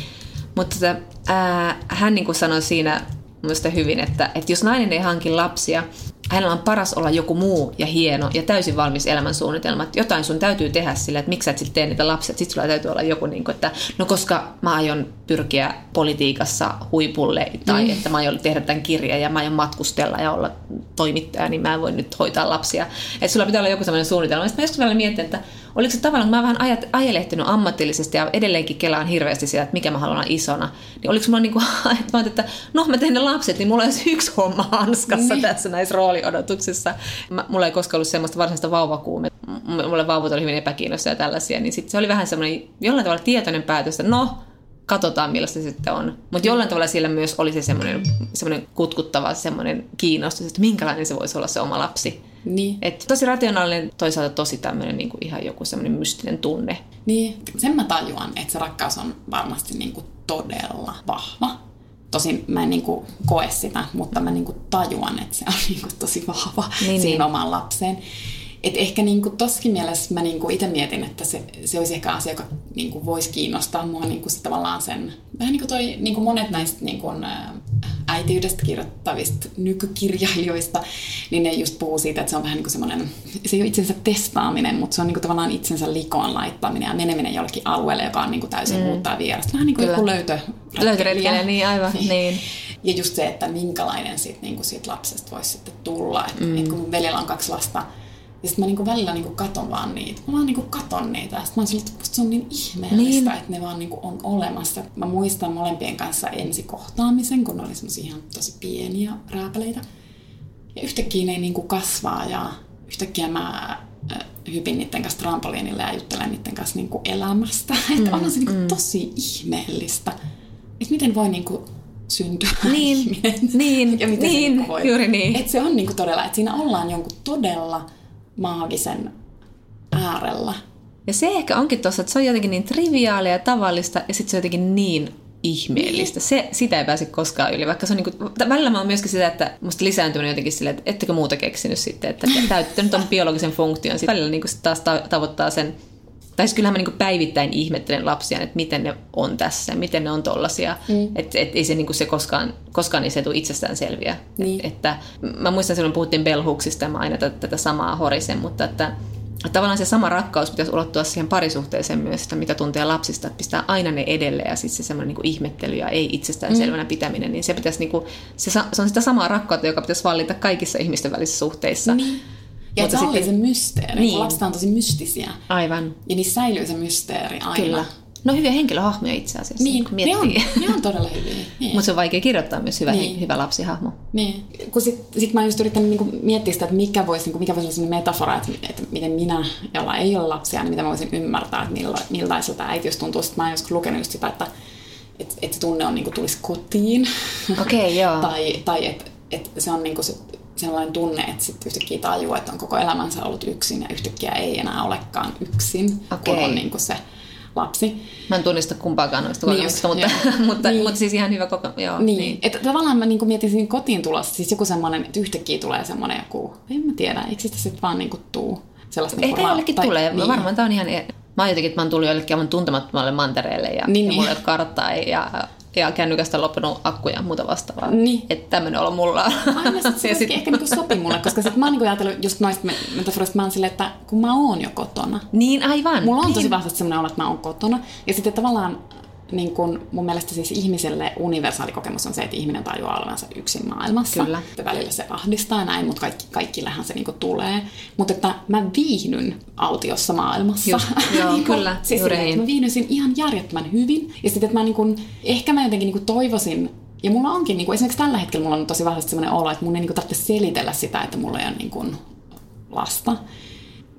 Mutta tota, ää, hän niin kuin sanoi siinä minusta hyvin, että, että jos nainen ei hanki lapsia, hänellä on paras olla joku muu ja hieno ja täysin valmis elämänsuunnitelma. Että jotain sun täytyy tehdä sillä, että miksi sä et sitten tee niitä lapsia. Sitten sulla täytyy olla joku, niin kuin, että no koska mä aion pyrkiä politiikassa huipulle tai mm. että mä aion tehdä tämän kirjan ja mä aion matkustella ja olla toimittaja, niin mä en voi nyt hoitaa lapsia. Että sulla pitää olla joku sellainen suunnitelma. Sitten mä joskus vielä mietin, että oliko se tavallaan, kun mä vähän ajat, ajelehtinyt ammatillisesti ja edelleenkin kelaan hirveästi sitä, että mikä mä haluan isona, niin oliko mulla niin kuin, *laughs* että, että no mä teen ne lapset, niin mulla olisi yksi homma hanskassa niin. tässä näissä rooliodotuksissa. Mä, mulla ei koskaan ollut semmoista varsinaista vauvakuumetta. Mulle vauvat oli hyvin epäkiinnostavia ja tällaisia, niin sit se oli vähän semmoinen jollain tavalla tietoinen päätös, että no, katsotaan millaista se sitten on. Mutta jollain tavalla siellä myös oli se semmoinen, semmoinen kutkuttava semmoinen kiinnostus, että minkälainen se voisi olla se oma lapsi. Niin. Et tosi rationaalinen, toisaalta tosi tämmöinen niin kuin ihan joku semmoinen mystinen tunne. Niin, sen mä tajuan, että se rakkaus on varmasti niin kuin todella vahva. Tosin mä en niin kuin koe sitä, mutta mä niin kuin tajuan, että se on *laughs* niin kuin tosi vahva niin, siihen niin. omaan lapseen. Et ehkä niinku tossakin mielessä mä niinku itse mietin, että se, se olisi ehkä asia, joka niinku voisi kiinnostaa mua niinku se tavallaan sen, vähän niin kuin toi, niinku monet näistä niinku, äitiydestä kirjoittavista nykykirjailijoista, niin ne just puhuu siitä, että se on vähän niin kuin semmoinen, se ei ole itsensä testaaminen, mutta se on niin kuin tavallaan itsensä likoon laittaminen ja meneminen jollekin alueelle, joka on niin kuin täysin mm. uutta vierasta. Vähän niin kuin Kyllä. joku löytö. Löytöretkellä, niin aivan, niin. Ja just se, että minkälainen siitä, niin kuin siitä lapsesta voisi sitten tulla. Et, mm. et kun mun veljellä on kaksi lasta, Ja sitten mä niinku välillä niinku katon vaan niitä. Mä vaan niinku katon niitä. Ja sit mä oon että se on niin ihmeellistä, niin. että ne vaan niinku on olemassa. Mä muistan molempien kanssa ensikohtaamisen, kun ne oli semmosia ihan tosi pieniä rääpäleitä. Ja yhtäkkiä ne niinku kasvaa ja yhtäkkiä mä äh, hypin niiden kanssa trampoliinille ja juttelen niiden kanssa niinku elämästä. *laughs* Mm, että on se niinku mm. tosi ihmeellistä. Että miten voi niinku syntyä *laughs* niin, ihminen. Niin, ja miten niin, niinku voi. juuri niin. Että se on niinku todella, että siinä ollaan jonkun todella maagisen äärellä. Ja se ehkä onkin tuossa, että se on jotenkin niin triviaalia ja tavallista, ja sitten se on jotenkin niin ihmeellistä. Se, sitä ei pääse koskaan yli, vaikka se on niinku, välillä mä oon myöskin sitä, että musta lisääntyminen jotenkin silleen, että ettekö muuta keksinyt sitten, että täyttänyt on biologisen funktion. Sitten välillä niinku sit taas ta- tavoittaa sen, tai siis kyllähän mä niinku päivittäin ihmettelen lapsia, että miten ne on tässä, miten ne on tollasia. Mm. Että et, ei se, niinku se koskaan, koskaan ei se tule itsestään selviä. Niin. Et, että, mä muistan silloin puhuttiin belhuksista ja mä aina tätä, tätä samaa horisen, mutta että että tavallaan se sama rakkaus pitäisi ulottua siihen parisuhteeseen myös, että mitä tuntee lapsista, että pistää aina ne edelle ja sitten se semmoinen niin ihmettely ja ei itsestään selvänä pitäminen, niin se pitäisi niin kuin, se, se on sitä samaa rakkautta, joka pitäisi vallita kaikissa ihmisten välisissä suhteissa. Niin. Ja Mutta sallii sitten- sen mysteeri. Niin. Lapset on tosi mystisiä. Aivan. Ja niissä säilyy se mysteeri aina. Kyllä. No hyviä henkilöhahmoja itse asiassa, Niin, kun ne on, miettii. ne on todella hyviä. *laughs* Niin. Mutta se on vaikea kirjoittaa myös hyvä, Niin. hyvä lapsihahmo. Niin. Kun sit, sit mä just yrittänyt niinku miettiä sitä, että mikä voisi, niinku, mikä voisi olla sellainen metafora, että, että miten minä, jolla ei ole lapsia, niin miten mä voisin ymmärtää, että milla, millaiselta äitiys tuntuu. Sitten mä oon joskus lukenut just sitä, että, että, että se tunne on niinku tulisi kotiin. Okei, joo. *laughs* tai tai että, että se on niinku se, sellainen tunne, että sitten yhtäkkiä tajuu, että on koko elämänsä ollut yksin ja yhtäkkiä ei enää olekaan yksin, Okei. kun on niinku se lapsi. Mä en tunnista kumpaakaan noista Niin kokemuksista, mutta, joo. *laughs* mutta, Niin. mutta siis ihan hyvä kokemus. Joo, Niin. niin. Että tavallaan mä niinku mietin siinä kotiin tulossa, siis joku semmoinen, että yhtäkkiä tulee semmoinen joku, en mä tiedä, eikö sitä sitten vaan niinku tuu sellaista Ehkä ra- jollekin tai- tulee. Niin. Varmaan tämä on ihan... Mä oon jotenkin, että mä oon tullut jollekin aivan tuntemattomalle mantereelle ja, Niin, ja niin. mulla ei ole karttaa ja, ja kännykästä on loppunut akkuja ja muuta vastaavaa. Niin. Että tämmöinen olo mulla on. Aina sit *laughs* se sit... ehkä niinku sopi mulle, koska sit mä oon niinku ajatellut just noista me- metaforoista, mä oon silleen, että kun mä oon jo kotona, Niin, aivan. Mulla on niin. tosi vahvasti sellainen olo, että mä oon kotona. Ja sitten tavallaan niin kun mun mielestä siis ihmiselle universaali kokemus on se, että ihminen tajuaa olevansa yksin maailmassa. Kyllä. Että välillä se ahdistaa näin, mutta kaikki, kaikillehän se niinku tulee. Mutta että mä viihdyn autiossa maailmassa. Just, *laughs* joo, Niinku, kyllä, siis juuri niin. Mä viihdyn siinä ihan järjettömän hyvin. Ja sitten, että mä niin kun, ehkä mä jotenkin niin toivoisin, ja mulla onkin, niin kuin, esimerkiksi tällä hetkellä mulla on tosi vahvasti sellainen olo, että mun ei niin tarvitse selitellä sitä, että mulla ei ole niin kuin, lasta.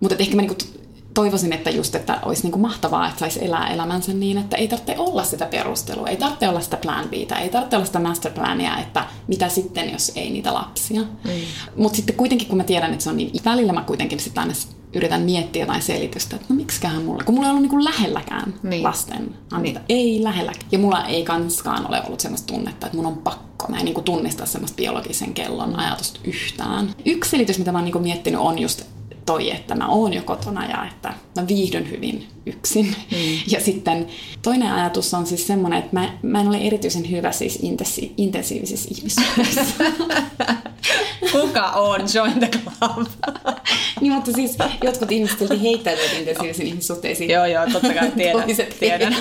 Mutta ehkä mä niinku t- toivoisin, että just, että olisi niinku mahtavaa, että saisi elää elämänsä niin, että ei tarvitse olla sitä perustelua, ei tarvitse olla sitä plan Btä, ei tarvitse olla sitä masterplania, että mitä sitten, jos ei niitä lapsia. Mm. Mutta sitten kuitenkin, kun mä tiedän, että se on niin, välillä mä kuitenkin sitten aina yritän miettiä jotain selitystä, että no miksiköhän mulla, kun mulla ei ollut niinku lähelläkään Niin. niin. lasten anita. Ei lähelläkään. Ja mulla ei kanskaan ole ollut semmoista tunnetta, että mun on pakko. Mä en niinku tunnista semmoista biologisen kellon ajatusta yhtään. Yksi selitys, mitä mä oon niinku miettinyt, on just toi, että mä oon jo kotona ja että mä viihdyn hyvin yksin. Mm. *laughs* Ja sitten toinen ajatus on siis semmoinen, että mä, mä en ole erityisen hyvä siis intensi- intensiivisissä ihmissuhteissa. *laughs* Kuka on Join the Club? *laughs* niin, mutta siis jotkut ihmiset silti heittäytyvät intensiivisiin ihmissuhteisiin. joo, joo, totta kai tiedän. Toiset tiedän.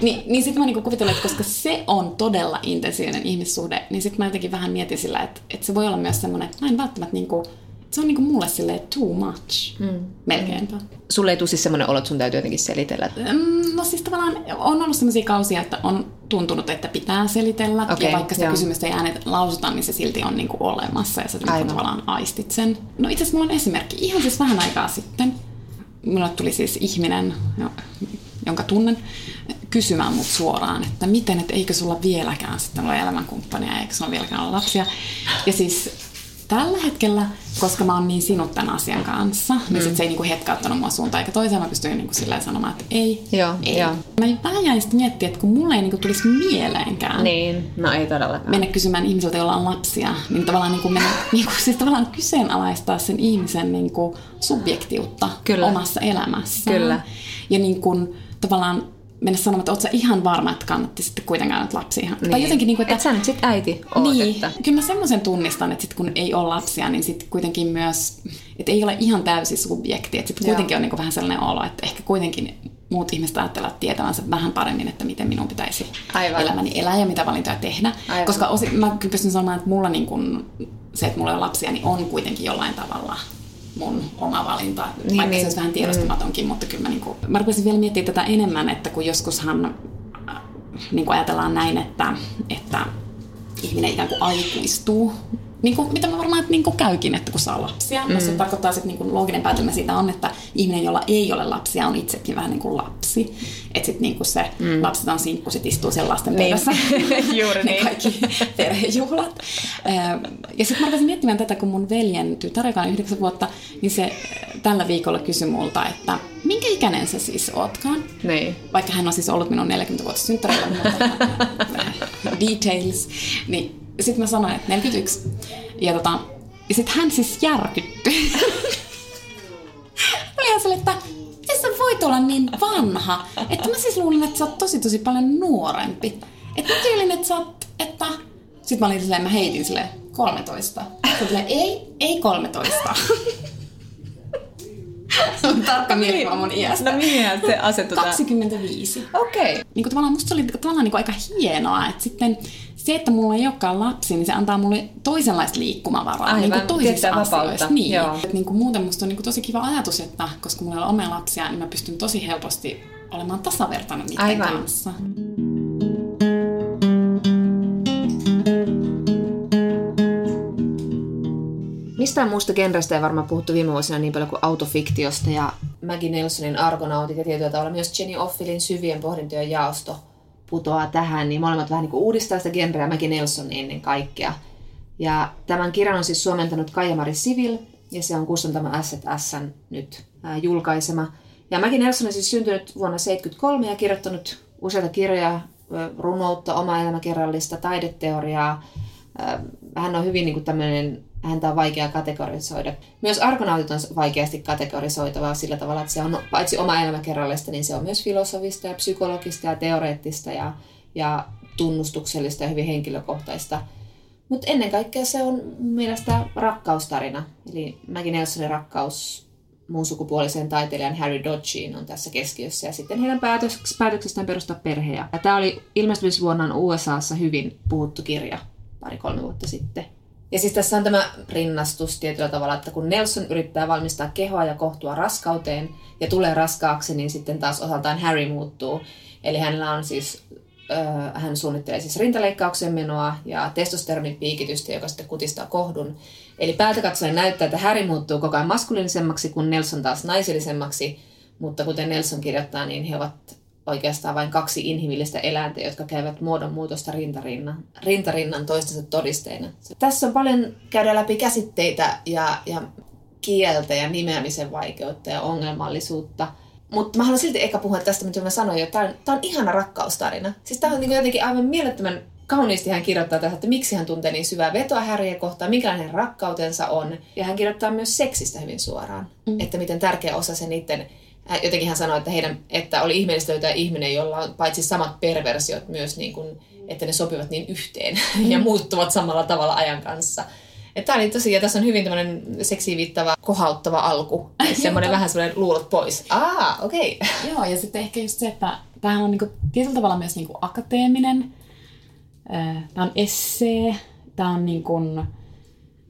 niin, niin sitten mä niinku kuvitellen, että koska se on todella intensiivinen ihmissuhde, niin sitten mä jotenkin vähän mietin sillä, että, että se voi olla myös semmoinen, että mä en välttämättä niinku, se on niinku mulle silleen too much, mm. melkeinpä. Sulle ei tule siis semmoinen olo, että sun täytyy jotenkin selitellä. että- Mm, No siis tavallaan on ollut sellaisia kausia, että on tuntunut, että pitää selitellä. Okei, ja vaikka sitä joo. kysymystä ei äänet lausuta, niin se silti on niinku olemassa ja sä niinku tavallaan aistit sen. No itse asiassa mulla on esimerkki. Ihan siis vähän aikaa sitten. Minulle tuli siis ihminen, jo- jonka tunnen, kysymään mut suoraan, että miten, että eikö sulla vieläkään sitten ole elämänkumppania, eikö sulla vieläkään ole lapsia. Ja siis tällä hetkellä, koska mä oon niin sinut tämän asian kanssa, mm. niin sit se ei niinku hetkauttanut mua suuntaan eikä toiseen. Mä pystyin niinku silleen sanomaan, että ei, Joo, ei. joo. Mä vähän jäin sitten miettiä, että kun mulle ei niinku tulisi mieleenkään Niin, no ei todellakaan. mennä kysymään ihmisiltä, joilla on lapsia, niin tavallaan, niin kuin mennä, *laughs* niin kuin, siis tavallaan kyseenalaistaa sen ihmisen niin kuin subjektiutta Kyllä. omassa elämässään. Kyllä. Ja niin kuin, tavallaan mennä sanomaan, että oot sä ihan varma, että kannatti sitten kuitenkaan nyt lapsia. Niin. Tai jotenkin niin kuin, että... Et sä nyt sit äiti oot, Niin, että... kyllä mä semmoisen tunnistan, että sit kun ei ole lapsia, niin sitten kuitenkin myös, että ei ole ihan täysi subjekti, että sitten Joo. kuitenkin on niinku vähän sellainen olo, että ehkä kuitenkin muut ihmiset ajattelevat tietävänsä vähän paremmin, että miten minun pitäisi Aivan. elämäni elää ja mitä valintoja tehdä. Aivan. Koska osi, mä kyllä pystyn sanomaan, että mulla niin kun, se, että mulla ole lapsia, niin on kuitenkin jollain tavalla mun oma valinta, Niin, vaikka niin. se olisi vähän tiedostamatonkin, mutta kyllä mä, niin kuin, mä rupesin vielä miettimään tätä enemmän, että kun joskushan äh, niin kuin ajatellaan näin, että, että ihminen ikään kuin aikuistuu, niin kuin, mitä mä varmaan että niin kuin käykin, että kun saa lapsia. Mm. No se tarkoittaa, että niin kuin looginen päätelmä siitä on, että ihminen, jolla ei ole lapsia, on itsekin vähän niin kuin lapsi. Että sitten niin kuin se mm. lapset on sinkku, sit istuu siellä lasten Niin. pöydässä. *laughs* Juuri *laughs* ne niin. kaikki perhejuhlat. Ö, Ja sitten mä rupesin miettimään tätä, kun mun veljen tytär, joka on yhdeksän vuotta, niin se äh, tällä viikolla kysyi multa, että minkä ikäinen sä siis ootkaan? Niin. vaikka hän on siis ollut minun 40 vuotta synttärillä, mutta *laughs* details, niin sitten mä sanoin, että 41. Ja, tota, ja sitten hän siis järkyttyi. *laughs* Oli ihan sille, että et sä voit olla niin vanha, että mä siis luulin, että sä oot tosi tosi paljon nuorempi. Että mä tyylin, että sä oot, että... Sitten mä olin silleen, mä heitin silleen 13. Sitten silleen, ei, ei 13. Tarkka mielikuva mun iästä. No mihin se asetutaan? 25. Okei. Okay. Niin kuin tavallaan musta se oli tavallaan niin kuin aika hienoa, että sitten se, että mulla ei olekaan lapsi, niin se antaa mulle toisenlaista liikkumavaraa Aivan, niin kuin vapautta, asioissa. Niin. joo. Et niin kuin muuten musta on niin kuin tosi kiva ajatus, että koska mulla ei ole omia lapsia, niin mä pystyn tosi helposti olemaan tasavertainen niiden Aivan. kanssa. Mistään muusta genrestä ei varmaan puhuttu viime vuosina niin paljon kuin autofiktiosta ja Maggie Nelsonin Argonautit ja tietyllä tavalla myös Jenny Offilin syvien pohdintojen jaosto putoaa tähän, niin molemmat vähän niin kuin uudistaa sitä genreä Maggie Nelson ennen kaikkea. Ja tämän kirjan on siis suomentanut Kaija-Mari Sivil ja se on kustantama SZSn nyt ää, julkaisema. Ja Maggie Nelson on siis syntynyt vuonna 1973 ja kirjoittanut useita kirjoja, runoutta, oma elämäkerrallista, taideteoriaa. Hän on hyvin niin kuin tämmöinen, häntä on vaikea kategorisoida. Myös Argonautit on vaikeasti kategorisoitavaa sillä tavalla, että se on paitsi oma elämäkerrallista, niin se on myös filosofista ja psykologista ja teoreettista ja, ja tunnustuksellista ja hyvin henkilökohtaista. Mutta ennen kaikkea se on mun mielestä rakkaustarina. Eli Maggie Nelsonin rakkaus muun sukupuoliseen taiteilijan Harry Dodgeen on tässä keskiössä. Ja sitten heidän päätöks- päätöksestään perustaa perhe. Ja tämä oli ilmestymisvuonna USAssa hyvin puhuttu kirja pari-kolme vuotta sitten. Ja siis tässä on tämä rinnastus tietyllä tavalla, että kun Nelson yrittää valmistaa kehoa ja kohtua raskauteen ja tulee raskaaksi, niin sitten taas osaltaan Harry muuttuu. Eli hänellä on siis Öö, hän suunnittelee siis rintaleikkauksen menoa ja testosteronin piikitystä, joka sitten kutistaa kohdun. Eli päältä katsoen näyttää, että Harry muuttuu koko ajan maskuliinisemmaksi, kun Nelson taas naisellisemmaksi. Mutta kuten Nelson kirjoittaa, niin he ovat oikeastaan vain kaksi inhimillistä eläintä, jotka käyvät muodonmuutosta rintarinnan, rintarinnan toistensa todisteina. Tässä on paljon käydä läpi käsitteitä ja, ja kieltä ja nimeämisen vaikeutta ja ongelmallisuutta. Mutta mä haluan silti ehkä puhua tästä, mitä mä sanoin jo. Tämä on, tää on ihana rakkaustarina. Siis tämä on niin jotenkin aivan mielettömän kauniisti hän kirjoittaa tässä, että miksi hän tuntee niin syvää vetoa Harryä kohtaan, minkälainen hänen rakkautensa on. Ja hän kirjoittaa myös seksistä hyvin suoraan. Mm. Että miten tärkeä osa se niiden jotenkin hän sanoi, että, heidän, että oli ihmeellistä löytää ihminen, jolla on paitsi samat perversiot myös, niin kuin, että ne sopivat niin yhteen *laughs* ja muuttuvat samalla tavalla ajan kanssa. Tämä oli tosi, ja tässä on hyvin tämmöinen seksiin viittava, kohauttava alku. *laughs* Semmoinen vähän semmoinen luulot pois. Aa, okei. Okay. *laughs* Joo, ja sitten ehkä just se, että tämähän on niinku tietyllä tavalla myös niinku akateeminen. Tämä on essee. Tämä on niinku...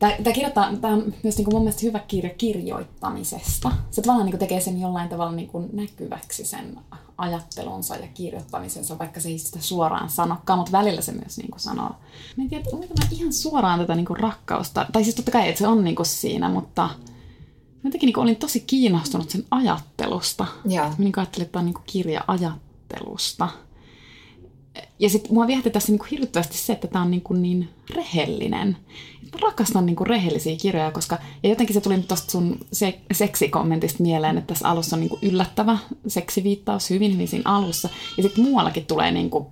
Tämä, tämä, kirjoittaa, tämä on myös niinku mun mielestä hyvä kirja kirjoittamisesta. Se tavallaan niinku tekee sen jollain tavalla niinku näkyväksi sen ajattelunsa ja kirjoittamisensa, vaikka se ei sitä suoraan sanokaan, mutta välillä se myös niinku sanoo. Mä en tiedä, onko tämä ihan suoraan tätä niinku rakkausta, tai siis totta kai, että se on niinku siinä, mutta mä jotenkin niinku olin tosi kiinnostunut sen ajattelusta. Joo. Mä niinku ajattelin, että tämä on niinku kirja ajattelusta. Ja sitten mua viehti tässä niinku hirvittävästi se, että tämä on niinku niin rehellinen. Mä rakastan niinku rehellisiä kirjoja, koska... Ja jotenkin se tuli nyt tuosta sun se, seksikommentista mieleen, että tässä alussa on niinku yllättävä seksiviittaus hyvin, hyvin siinä alussa. Ja sitten muuallakin tulee niinku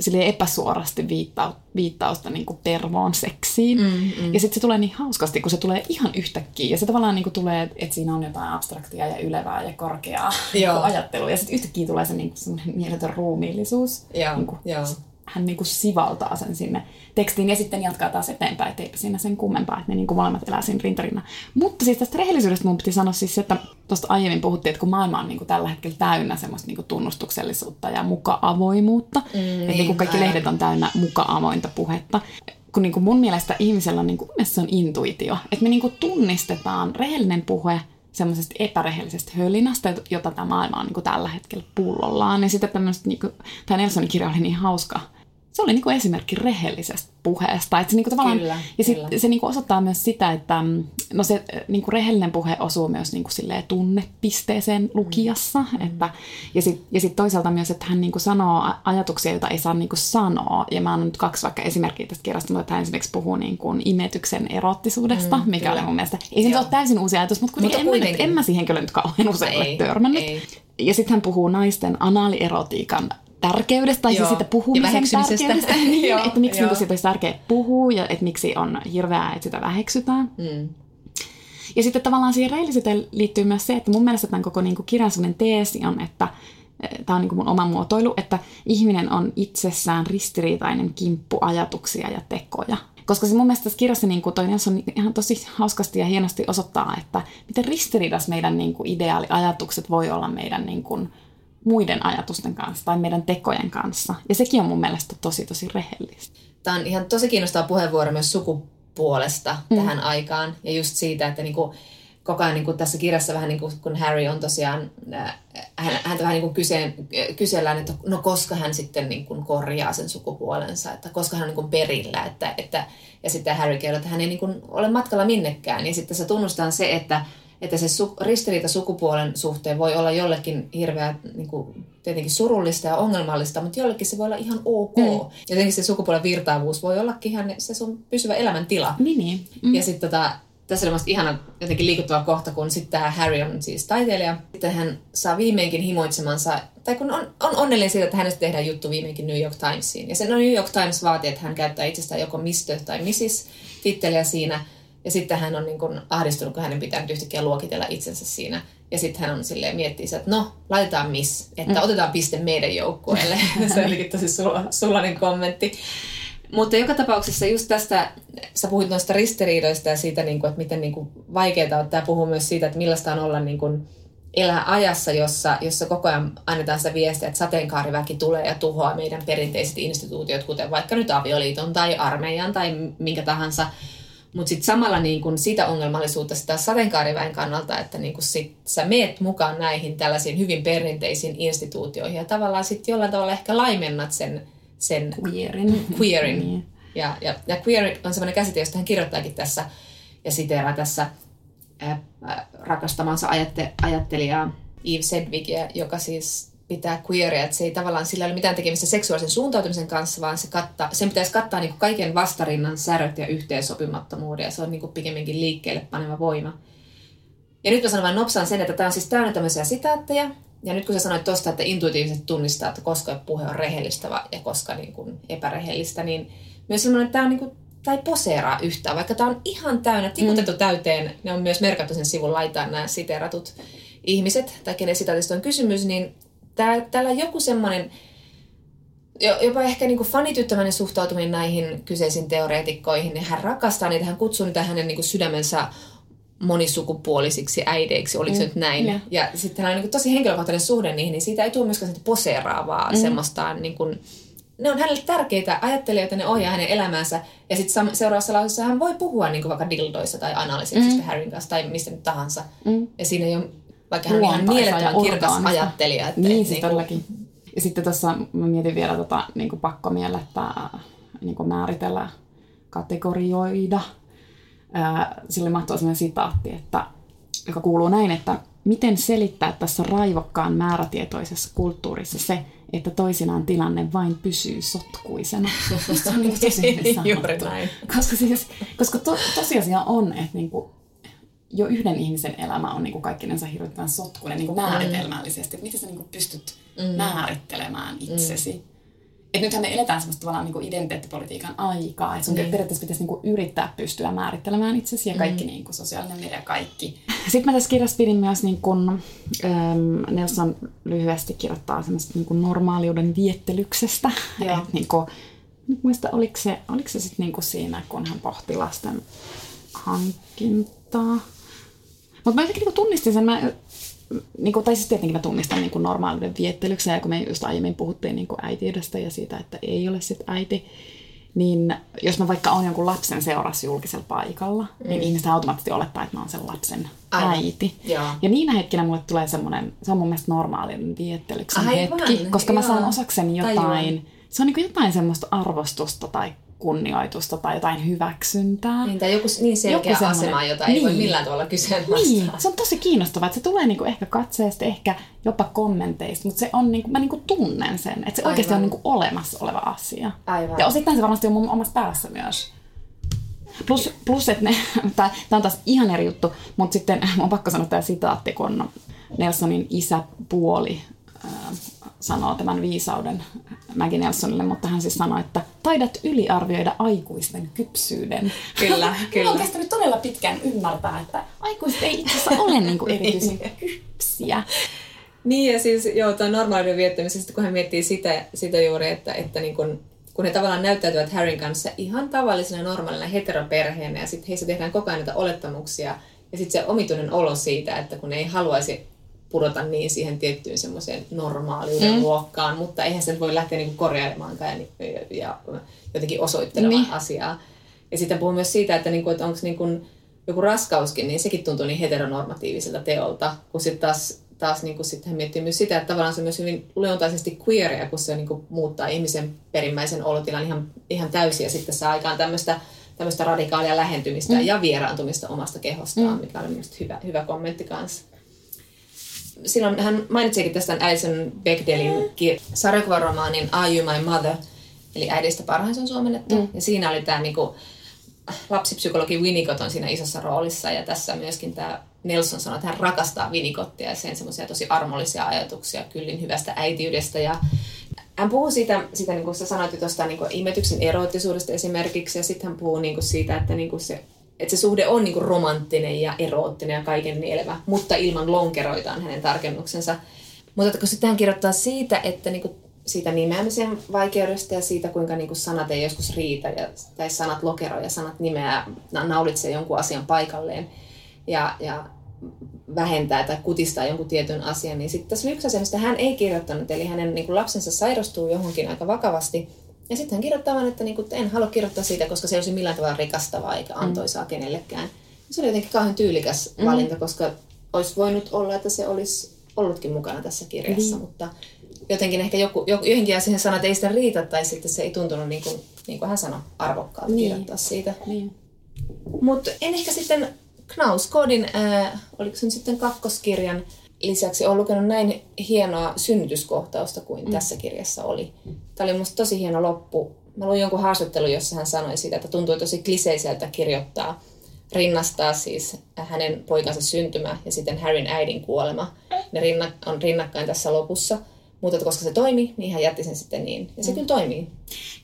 silleen epäsuorasti viittau, viittausta niin kuin pervoon seksiin. Mm, mm. Ja sitten se tulee niin hauskasti, kun se tulee ihan yhtäkkiä. Ja se tavallaan niin kuin tulee, että siinä on jotain abstraktia ja ylevää ja korkeaa Joo. *laughs* ajattelua. Ja sitten yhtäkkiä tulee se niin kuin mieletön ruumiillisuus. Joo, niin kuin, joo. Hän niin kuin sivaltaa sen sinne tekstiin ja sitten jatkaa taas eteenpäin, että eipä siinä sen kummempaa, että ne niin kuin molemmat elää siinä rintarinnan. Mutta siis tästä rehellisyydestä mun piti sanoa siis että tuosta aiemmin puhuttiin, että kun maailma on niin kuin tällä hetkellä täynnä semmoista niin kuin tunnustuksellisuutta ja muka-avoimuutta, mm, että niin kuin kaikki lehdet on täynnä muka-avointa puhetta. kun niin kuin mun mielestä ihmisellä on, niin kuin, se on intuitio. Että me niin kuin tunnistetaan rehellinen puhe semmoisesta epärehellisestä hölinästä, jota tämä maailma on niin kuin tällä hetkellä pullollaan. Ja sitten tämmöistä, niin kuin, tämä Nelsonin kirja oli niin hauska se oli niin kuin esimerkki rehellisestä puheesta. Että se, niin kuin tavallaan, Kyllä, ja sit, kyllä. se niin kuin osoittaa myös sitä, että mm, no se niin kuin rehellinen puhe osuu myös niin kuin silleen tunnepisteeseen lukijassa. Mm. Että, ja sitten ja sit toisaalta myös, että hän niin kuin sanoo ajatuksia, joita ei saa niin kuin sanoa. Ja mä annan nyt kaksi vaikka esimerkkiä tästä kirjasta, mutta hän esimerkiksi puhuu niin kuin imetyksen erottisuudesta, mm, mikä kyllä. oli mun mielestä, ei se ole täysin uusi ajatus, mutta Mutta en, mä nyt, en mä siihen kyllä nyt kauhean usein ole Ei, törmännyt. ei. Ja sitten hän puhuu naisten anaalierotiikan tärkeydestä, tai Joo. siis siitä Ja puhumisen tärkeydestä. *laughs* niin, Joo, että miksi joo. niinku siitä olisi tärkeää puhua ja että miksi on hirveää, että sitä väheksytään. Mm. Ja sitten tavallaan siihen rehellisyyteen liittyy myös se, että mun mielestä tämän koko niin kuin kirjan teesi on, että tämä on niin kuin mun oma muotoilu, että ihminen on itsessään ristiriitainen kimppu ajatuksia ja tekoja. Koska se mun mielestä tässä kirjassa niin kuin toi Nelson ihan tosi hauskasti ja hienosti osoittaa, että miten ristiriidas meidän niin kuin ideaaliajatukset voi olla meidän niin kuin muiden ajatusten kanssa tai meidän tekojen kanssa. Ja sekin on mun mielestä tosi tosi rehellistä. Tämä on ihan tosi kiinnostava puheenvuoro myös sukupuolesta mm. tähän aikaan. Ja just siitä, että niinku, koko ajan niinku tässä kirjassa vähän niin kuin, kun Harry on tosiaan, äh, hän, häntä vähän niin kuin kyseen, kysellään, että no koska hän sitten niin kuin korjaa sen sukupuolensa, että koska hän on niin kuin perillä. Että, että, ja sitten Harry kertoo, että hän ei niin kuin ole matkalla minnekään. Ja sitten se tunnustaa se, että, että se su, ristiriita sukupuolen suhteen voi olla jollekin hirveä niin kuin, tietenkin surullista ja ongelmallista, mutta jollekin se voi olla ihan ok. Mm. Jotenkin se sukupuolen virtaavuus voi ollakin ihan se sun pysyvä elämäntila. Niin, niin. Mm. Ja sitten tota, tässä oli musta ihana jotenkin liikuttava kohta, kun sitten tämä Harry on siis taiteilija. Sitten hän saa viimeinkin himoitsemansa, tai kun on, on onnellinen siitä, että hänestä tehdään juttu viimeinkin New York Timesiin. Ja se no New York Times vaatii, että hän käyttää itsestään joko Mr. tai Mrs. titteliä siinä. Ja sitten hän on niin kun ahdistunut, kun hänen pitää nyt yhtäkkiä luokitella itsensä siinä. Ja sitten hän on silleen miettii, että no, laitetaan miss, että mm. otetaan piste meidän joukkueelle. *laughs* se olikin tosi sula, sulainen kommentti. Mutta joka tapauksessa just tästä, sä puhuit noista ristiriidoista ja siitä, niin kuin, että miten niin kuin, vaikeaa on. Tämä puhuu myös siitä, että millaista on olla niin kuin, elää ajassa, jossa, jossa koko ajan annetaan sitä viestiä, että sateenkaariväki tulee ja tuhoaa meidän perinteiset instituutiot, kuten vaikka nyt avioliiton tai armeijan tai minkä tahansa. Mutta sitten samalla niin kun sitä ongelmallisuutta sitä sateenkaariväen kannalta, että niin kun sit sä meet mukaan näihin tällaisiin hyvin perinteisiin instituutioihin ja tavallaan sitten jollain tavalla ehkä laimennat sen, sen Queerin. queerin. Niin. Ja, ja, ja queer on sellainen käsite, josta hän kirjoittaakin tässä ja siteeraa tässä ää, ää, rakastamansa ajatte, ajattelijaa Eve Sedgwickia, joka siis pitää queeria, että se ei tavallaan sillä ole mitään tekemistä seksuaalisen suuntautumisen kanssa, vaan se kattaa, sen pitäisi kattaa niin kaiken vastarinnan säröt ja yhteensopimattomuuden, ja se on niin pikemminkin liikkeelle paneva voima. Ja nyt mä sanon vain nopsaan sen, että tämä on siis täynnä tämmöisiä sitaatteja, ja nyt kun sä sanoit tuosta, että intuitiivisesti tunnistaa, että koska puhe on rehellistä ja koska niin kuin epärehellistä, niin myös semmoinen, että tämä, on niin kuin, ei poseeraa yhtään, vaikka tämä on ihan täynnä, tikutettu täyteen, ne on myös merkattu sen sivun laitaan nämä siteeratut ihmiset, tai kenen sitaatista on kysymys, niin tää, täällä on joku semmoinen, jo- jopa ehkä niin kuin fanityttömäinen suhtautuminen näihin kyseisiin teoreetikkoihin, niin hän rakastaa niitä, hän kutsuu niitä hänen niin kuin sydämensä monisukupuolisiksi äideiksi, oliko se nyt näin? Joo. Ja sitten hän on niin tosi henkilökohtainen suhde niihin, niin siitä ei tule myöskään poseeraavaa mm. semmoistaan niin kuin, ne on hänelle tärkeitä ajattelijoita, ne ohjaa hänen elämäänsä. Ja sitten seuraavassa lauseessa hän voi puhua niin kuin vaikka dildoissa tai analyseksistä mm. Harryn kanssa tai mistä nyt tahansa. Mm. Ja siinä ei ole, vaikka hän on ihan mielettömän kirkas ajattelija. Että, Niin, siis todellakin. Ja sitten tuossa mä mietin vielä tota, niin pakkomiellettä niin määritellä, kategorioida. Ää, Sille mahtuu sellainen sitaatti, että, joka kuuluu näin, että miten selittää tässä raivokkaan määrätietoisessa kulttuurissa se, että toisinaan tilanne vain pysyy sotkuisena. *laughs* Se on niin tosi Juuri näin. Koska, siis, koska to, tosiasia on, että niinku, jo yhden ihmisen elämä on niinku kaikkinensa hirvittävän sotkuinen niinku määritelmällisesti. Että miten sä niinku pystyt mm. määrittelemään itsesi. Mm. Et nythän me eletään semmoista tavallaan niinku identiteettipolitiikan aikaa. Että sun Niin. periaatteessa pitäisi niinku yrittää pystyä määrittelemään itsesi ja kaikki mm. niinku sosiaalinen media kaikki. *laughs* Sitten mä tässä kirjassa pidin myös, niin kun, ähm, Nelson lyhyesti kirjoittaa semmoista niin kuin normaaliuden viettelyksestä. Joo. Et, niin kuin, muista, oliko se, oliko se sitten niin kuin siinä, kun hän pohti lasten hankintaa. Mutta mä jotenkin niin tunnistin sen, mä, niin kuin, tai siis tietenkin mä tunnistan niin kuin normaaliuden viettelyksen, ja kun me just aiemmin puhuttiin niin kuin äitiydestä ja siitä, että ei ole sit äiti, niin jos mä vaikka on jonkun lapsen seurassa julkisella paikalla, niin mm. niin ihmiset automaattisesti olettaa, että mä oon sen lapsen Aivan. äiti. Joo. Ja niinä hetkinä mulle tulee semmoinen, se on mun mielestä normaalin viettelyksen hetki, koska Joo. mä saan osakseni jotain, Tajuan. se on niin jotain semmoista arvostusta tai kunnioitusta tai jotain hyväksyntää. Niin, tai joku niin selkeä joku asema, jota ei niin. voi millään tavalla kyseenalaistaa. Niin, se on tosi kiinnostavaa, että se tulee niinku ehkä katseesta, ehkä jopa kommenteista, mutta se on niinku, mä niinku tunnen sen, että se Aivan. oikeasti on niinku olemassa oleva asia. Aivan. Ja osittain se varmasti on mun omassa päässä myös. Plus, plus että ne, *laughs* tämä on taas ihan eri juttu, mutta sitten on pakko sanoa tämä sitaatti, kun Nelsonin isäpuoli sanoo tämän viisauden Maggie Nelsonille, mutta hän siis sanoi, että taidat yliarvioida aikuisten kypsyyden. Kyllä, *laughs* kyllä. on kestänyt todella pitkään ymmärtää, että aikuiset ei itse asiassa ole *laughs* niin kuin erityisen kypsiä. Niin ja siis joo, tuon normaalinen viettämisestä, kun hän miettii sitä, sitä juuri, että, että niin kun, kun he tavallaan näyttäytyvät Harryn kanssa ihan tavallisena normaalina heteroperheenä ja sitten heissä tehdään koko ajan näitä olettamuksia ja sitten se omituinen olo siitä, että kun ei haluaisi pudota niin siihen tiettyyn semmoiseen normaaliuden mm. luokkaan, mutta eihän sen voi lähteä niinku korjailemaankaan ja, ja, ja jotenkin osoittelemaan niin. asiaa. Ja sitten puhun myös siitä, että, niinku, että onko niinku joku raskauskin, niin sekin tuntuu niin heteronormatiiviselta teolta, kun sitten taas, taas niinku sit hän miettii myös sitä, että tavallaan se on myös hyvin luontaisesti queeria, kun se niinku muuttaa ihmisen perimmäisen olotilan ihan, ihan täysin ja sitten saa aikaan tämmöistä tämmöistä radikaalia lähentymistä mm. ja vieraantumista omasta kehostaan, mm. mikä on minusta hyvä, hyvä kommentti kanssa silloin hän mainitsikin tästä Alison Bechdellin sarjakuvaromaanin Are You My Mother? Eli äidistä parhain on suomennettu. Mm. Ja siinä oli tämä niinku, lapsipsykologi Winnicott on siinä isossa roolissa. Ja tässä myöskin tämä Nelson sanoi, että hän rakastaa Winnicottia ja sen semmoisia tosi armollisia ajatuksia kyllin hyvästä äitiydestä. Ja hän puhuu siitä, siitä niin kuin sä sanoit tuosta niin imetyksen eroottisuudesta esimerkiksi. Ja sitten hän puhuu niin kuin siitä, että niin kuin se että se suhde on niin kuin romanttinen ja eroottinen ja kaiken nielevä, mutta ilman lonkeroita on hänen tarkennuksensa. Mutta kun sitten hän kirjoittaa siitä, että niin kuin siitä nimeämisen vaikeudesta ja siitä, kuinka niin kuin sanat ei joskus riitä, ja, tai sanat lokero ja sanat nimeää, naulitsee jonkun asian paikalleen ja, ja vähentää tai kutistaa jonkun tietyn asian, niin sitten tässä on yksi asia, mistä hän ei kirjoittanut, eli hänen niin kuin lapsensa sairastuu johonkin aika vakavasti, ja sitten hän kirjoittaa vaan, että, niinku, en halua kirjoittaa siitä, koska se ei olisi millään tavalla rikastavaa eikä mm. antoisaa mm. kenellekään. Se oli jotenkin kauhean tyylikäs mm. valinta, koska olisi voinut olla, että se olisi ollutkin mukana tässä kirjassa, mm. mutta jotenkin ehkä joku, johonkin asiaan sanat, että ei sitä riitä, tai sitten se ei tuntunut, niin kuin, niin kuin hän sanoi, arvokkaalta niin. kirjoittaa siitä. Niin. Mutta en ehkä sitten Knauskodin, äh, oliko se nyt sitten kakkoskirjan lisäksi olen lukenut näin hienoa synnytyskohtausta kuin mm. tässä kirjassa oli. Tämä oli minusta tosi hieno loppu. Mä luin jonkun haastattelun, jossa hän sanoi siitä, että tuntui tosi kliseiseltä kirjoittaa, rinnastaa siis hänen poikansa syntymä ja sitten Harryn äidin kuolema. Ne on rinnakkain tässä lopussa – mutta koska se toimi, niin hän jätti sen sitten niin. Ja se mm. kyllä toimii.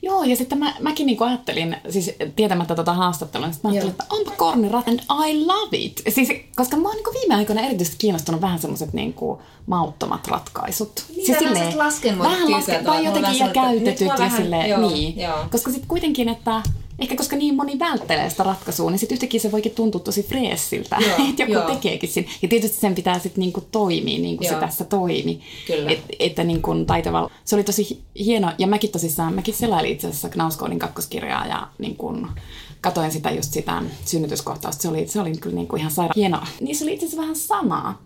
Joo, ja sitten mä, mäkin niinku ajattelin, siis tietämättä tota haastattelua, niin mä ajattelin, että onpa korni rat, and I love it. Siis, koska mä oon niinku viime aikoina erityisesti kiinnostunut vähän semmoiset niinku mauttomat ratkaisut. Niin, siis silleen, vähän lasken, tai jotenkin ja käytetyt ja silleen, joo, niin. Joo. Koska sitten kuitenkin, että Ehkä koska niin moni välttelee sitä ratkaisua, niin sitten yhtäkkiä se voikin tuntua tosi freessiltä, *laughs* että joku joo. tekeekin sen. Ja tietysti sen pitää sitten niinku toimia niin kuin se tässä toimi. Kyllä. Et, että niinku taitavalla. Se oli tosi hieno, ja mäkin tosissaan, mäkin selailin itse asiassa Knauskoodin kakkoskirjaa ja niin kuin, katoin sitä just sitä synnytyskohtausta. Se oli, se oli kyllä niinku ihan sairaan hienoa. Niin se oli itse asiassa vähän samaa.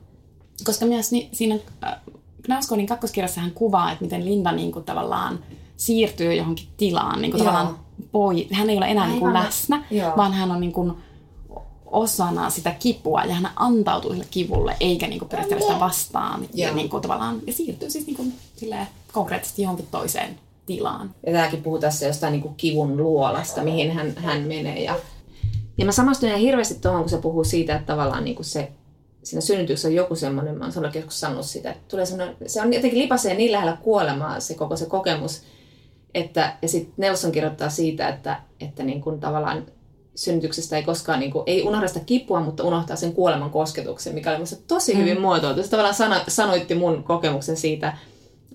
Koska myös ni, siinä äh, Knauskoodin kakkoskirjassa hän kuvaa, että miten Linda niinku tavallaan siirtyy johonkin tilaan, niin kuin tavallaan poi, hän ei ole enää niin kuin läsnä, Joo. vaan hän on niin kuin osana sitä kipua ja hän antautuu sille kivulle eikä niin kuin sitä vastaan ja, niin kuin tavallaan, ja siirtyy siis niin kuin, konkreettisesti johonkin toiseen tilaan. Ja tämäkin puhuu tässä jostain niin kuin kivun luolasta, mihin hän, hän menee. Ja, ja mä samastun ihan hirveästi tuohon, kun se puhuu siitä, että tavallaan niin kuin se siinä synnytyksessä on joku semmoinen, mä oon joskus sanonut sitä, että tulee se on jotenkin lipasee niin lähellä kuolemaa se koko se kokemus, että, ja sitten Nelson kirjoittaa siitä, että, että niin kuin tavallaan synnytyksestä ei koskaan, niin kuin, ei unohda sitä kipua, mutta unohtaa sen kuoleman kosketuksen, mikä oli minusta tosi hyvin mm. muotoiltu. Se tavallaan sano, sanoitti mun kokemuksen siitä,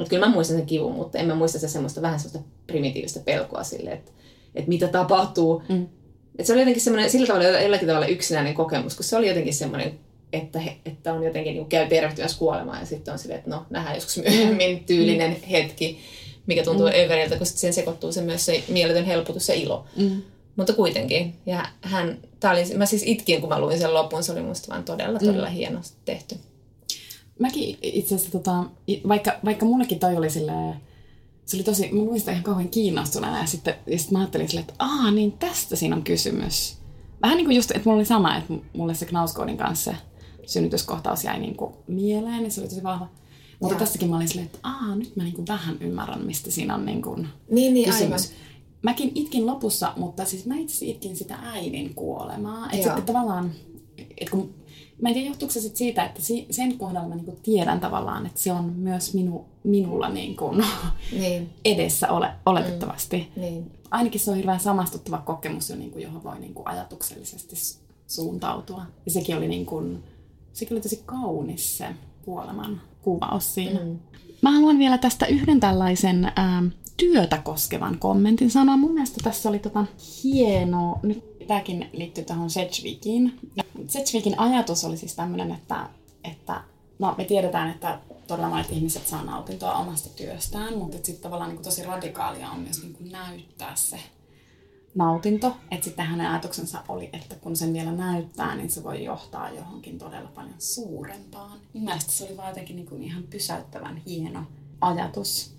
että kyllä mä muistan sen kivun, mutta en mä muista se semmoista vähän semmoista primitiivistä pelkoa sille, että, että mitä tapahtuu. Mm. Että se oli jotenkin semmoinen, sillä tavalla jollakin tavalla yksinäinen kokemus, kun se oli jotenkin semmoinen, että, he, että on jotenkin niin käy tervehtymässä kuolemaan ja sitten on silleen, että no nähdään joskus myöhemmin tyylinen mm. hetki mikä tuntuu mm. överiltä, kun siihen sekoittuu se myös se mieletön helpotus ja ilo. Mm. Mutta kuitenkin. Ja hän, tää oli, mä siis itkin, kun mä luin sen lopun, se oli musta vaan todella, todella mm. hienosti tehty. Mäkin itse asiassa, tota, vaikka, vaikka mullekin toi oli silleen, se oli tosi, mä muistan ihan kauhean kiinnostuneena ja sitten, ja sitten mä ajattelin silleen, että aa, niin tästä siinä on kysymys. Vähän niin kuin just, että mulla oli sama, että mulle se Knauskoodin kanssa se synnytyskohtaus jäi niin kuin mieleen, niin se oli tosi vahva. Mutta Jaa. tässäkin mä olin silleen, että aa, nyt mä niin kuin vähän ymmärrän, mistä siinä on niin kuin niin, niin, kysymys. Aivan. Mäkin itkin lopussa, mutta siis mä itse itkin sitä äidin kuolemaa. Että sitten tavallaan, että kun mä en tiedä, johtuuko se sit siitä, että sen kohdalla mä niinku tiedän tavallaan, että se on myös minu, minulla niinku niin. *laughs* edessä ole, oletettavasti. Mm. Niin. Ainakin se on hirveän samastuttava kokemus, niinku, johon voi niinku ajatuksellisesti suuntautua. Ja sekin oli, niinku, sekin oli tosi kaunis se kuoleman kuvaus siinä. Mm. Mä haluan vielä tästä yhden tällaisen ää, työtä koskevan kommentin sanoa. Mun mielestä tässä oli tota hieno, nyt tämäkin liittyy tähän Sedgwickiin. Sedgwickin ajatus oli siis tämmöinen, että, että no, me tiedetään, että todella monet ihmiset saa nautintoa omasta työstään, mutta sitten tavallaan niin tosi radikaalia on myös niin kuin näyttää se nautinto. Että sitten hänen ajatuksensa oli, että kun sen vielä näyttää, niin se voi johtaa johonkin todella paljon suurempaan. Mielestäni se oli vaan jotenkin niin kuin ihan pysäyttävän hieno ajatus.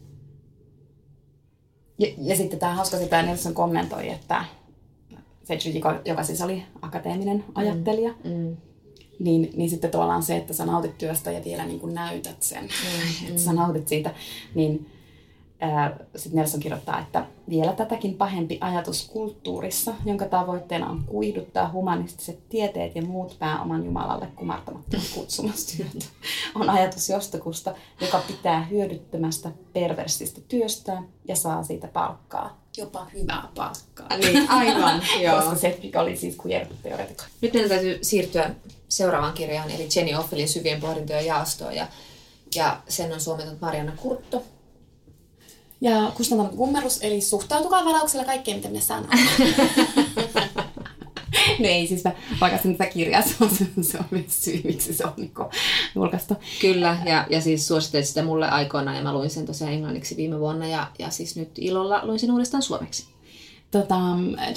Ja, ja sitten tämä hauska sitä Nelson kommentoi, että Cedric, joka siis oli akateeminen mm. ajattelija, mm. Mm. Niin, niin sitten tavallaan se, että sä nautit työstä ja vielä niin kuin näytät sen, mm. *laughs* että sä nautit siitä, niin sitten Nelson kirjoittaa, että vielä tätäkin pahempi ajatus kulttuurissa, jonka tavoitteena on kuiduttaa humanistiset tieteet ja muut pääoman Jumalalle kumartamattomat *laughs* kutsumustyöt, on ajatus jostakusta, joka pitää hyödyttömästä perversistä työstä ja saa siitä palkkaa. Jopa hyvää palkkaa. Niin, aivan, *laughs* joo. Koska se oli siis teoreetikko. Nyt meidän täytyy siirtyä seuraavaan kirjaan, eli Jenny Offelin syvien pohdintojen jaastoon. Ja, ja sen on suomentanut Marianna Kurtto, ja kustantamon kummerus, eli suhtautukaa varauksella kaikkeen, mitä minä sanon. *laughs* no ei siis, mä pakasin tätä kirjaa, se on, se on myös syy, miksi se on niin julkaistu. Kyllä, ja, ja siis suosittelit sitä mulle aikoinaan, ja mä luin sen tosiaan englanniksi viime vuonna, ja, ja siis nyt ilolla luin sen uudestaan suomeksi. Tota,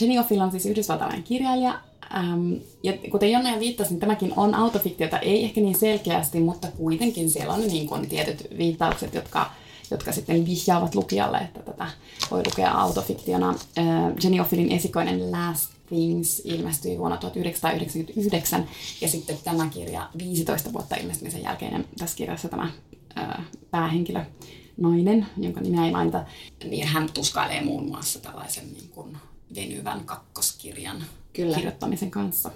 Jenny Offill on siis yhdysvaltalainen kirjailija, Ähm, ja kuten Jonna jo viittasi, niin tämäkin on autofiktiota, ei ehkä niin selkeästi, mutta kuitenkin siellä on niin kuin tietyt viittaukset, jotka jotka sitten vihjaavat lukijalle, että tätä voi lukea autofiktiona. Jenny Offilin esikoinen Last Things ilmestyi vuonna 1999 ja sitten tämä kirja 15 vuotta ilmestymisen jälkeen. Tässä kirjassa tämä päähenkilö nainen, jonka nimeä ei mainita, niin hän tuskailee muun muassa tällaisen niin kuin venyvän kakkoskirjan Kyllä. kirjoittamisen kanssa.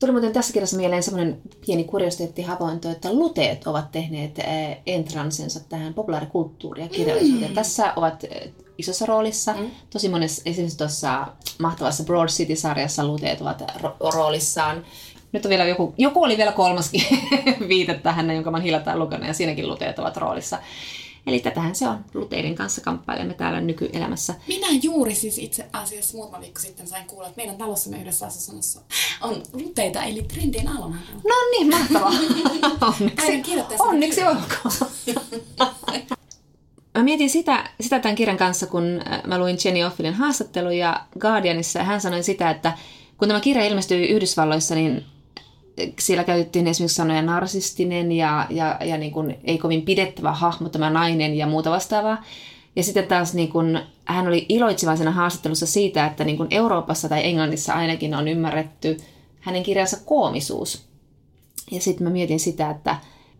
Tuli muuten tässä kirjassa mieleen semmoinen pieni kuriositeetti-havainto, että luteet ovat tehneet eh, entransensa tähän populaarikulttuuriin ja kirjallisuuteen. Mm. Tässä ovat eh, isossa roolissa. Mm. Tosi monessa, esimerkiksi tuossa mahtavassa Broad City-sarjassa luteet ovat ro- roolissaan. Nyt on vielä joku, joku oli vielä kolmaskin *laughs* viite tähän, jonka mä hiljattain lukenut, ja siinäkin luteet ovat roolissa. Eli tätähän se on. Luteiden kanssa kamppailemme täällä nykyelämässä. Minä juuri siis itse asiassa muutama viikko sitten sain kuulla, että meidän talossamme yhdessä asunnossa on luteita, eli trendien alona. No niin, mahtavaa. *laughs* onneksi, onneksi olkoon. Mä mietin sitä, sitä tämän kirjan kanssa, kun äh, mä luin Jenny Offilin haastatteluja Guardianissa, ja hän sanoi sitä, että kun tämä kirja ilmestyi Yhdysvalloissa, niin siellä käytettiin esimerkiksi sanoja narsistinen ja, ja, ja niin kuin ei kovin pidettävä hahmo, tämä nainen ja muuta vastaavaa. Ja sitten taas niin kuin, hän oli iloitsevaisena haastattelussa siitä, että niin kuin Euroopassa tai Englannissa ainakin on ymmärretty hänen kirjansa koomisuus. Ja sitten mä mietin sitä, että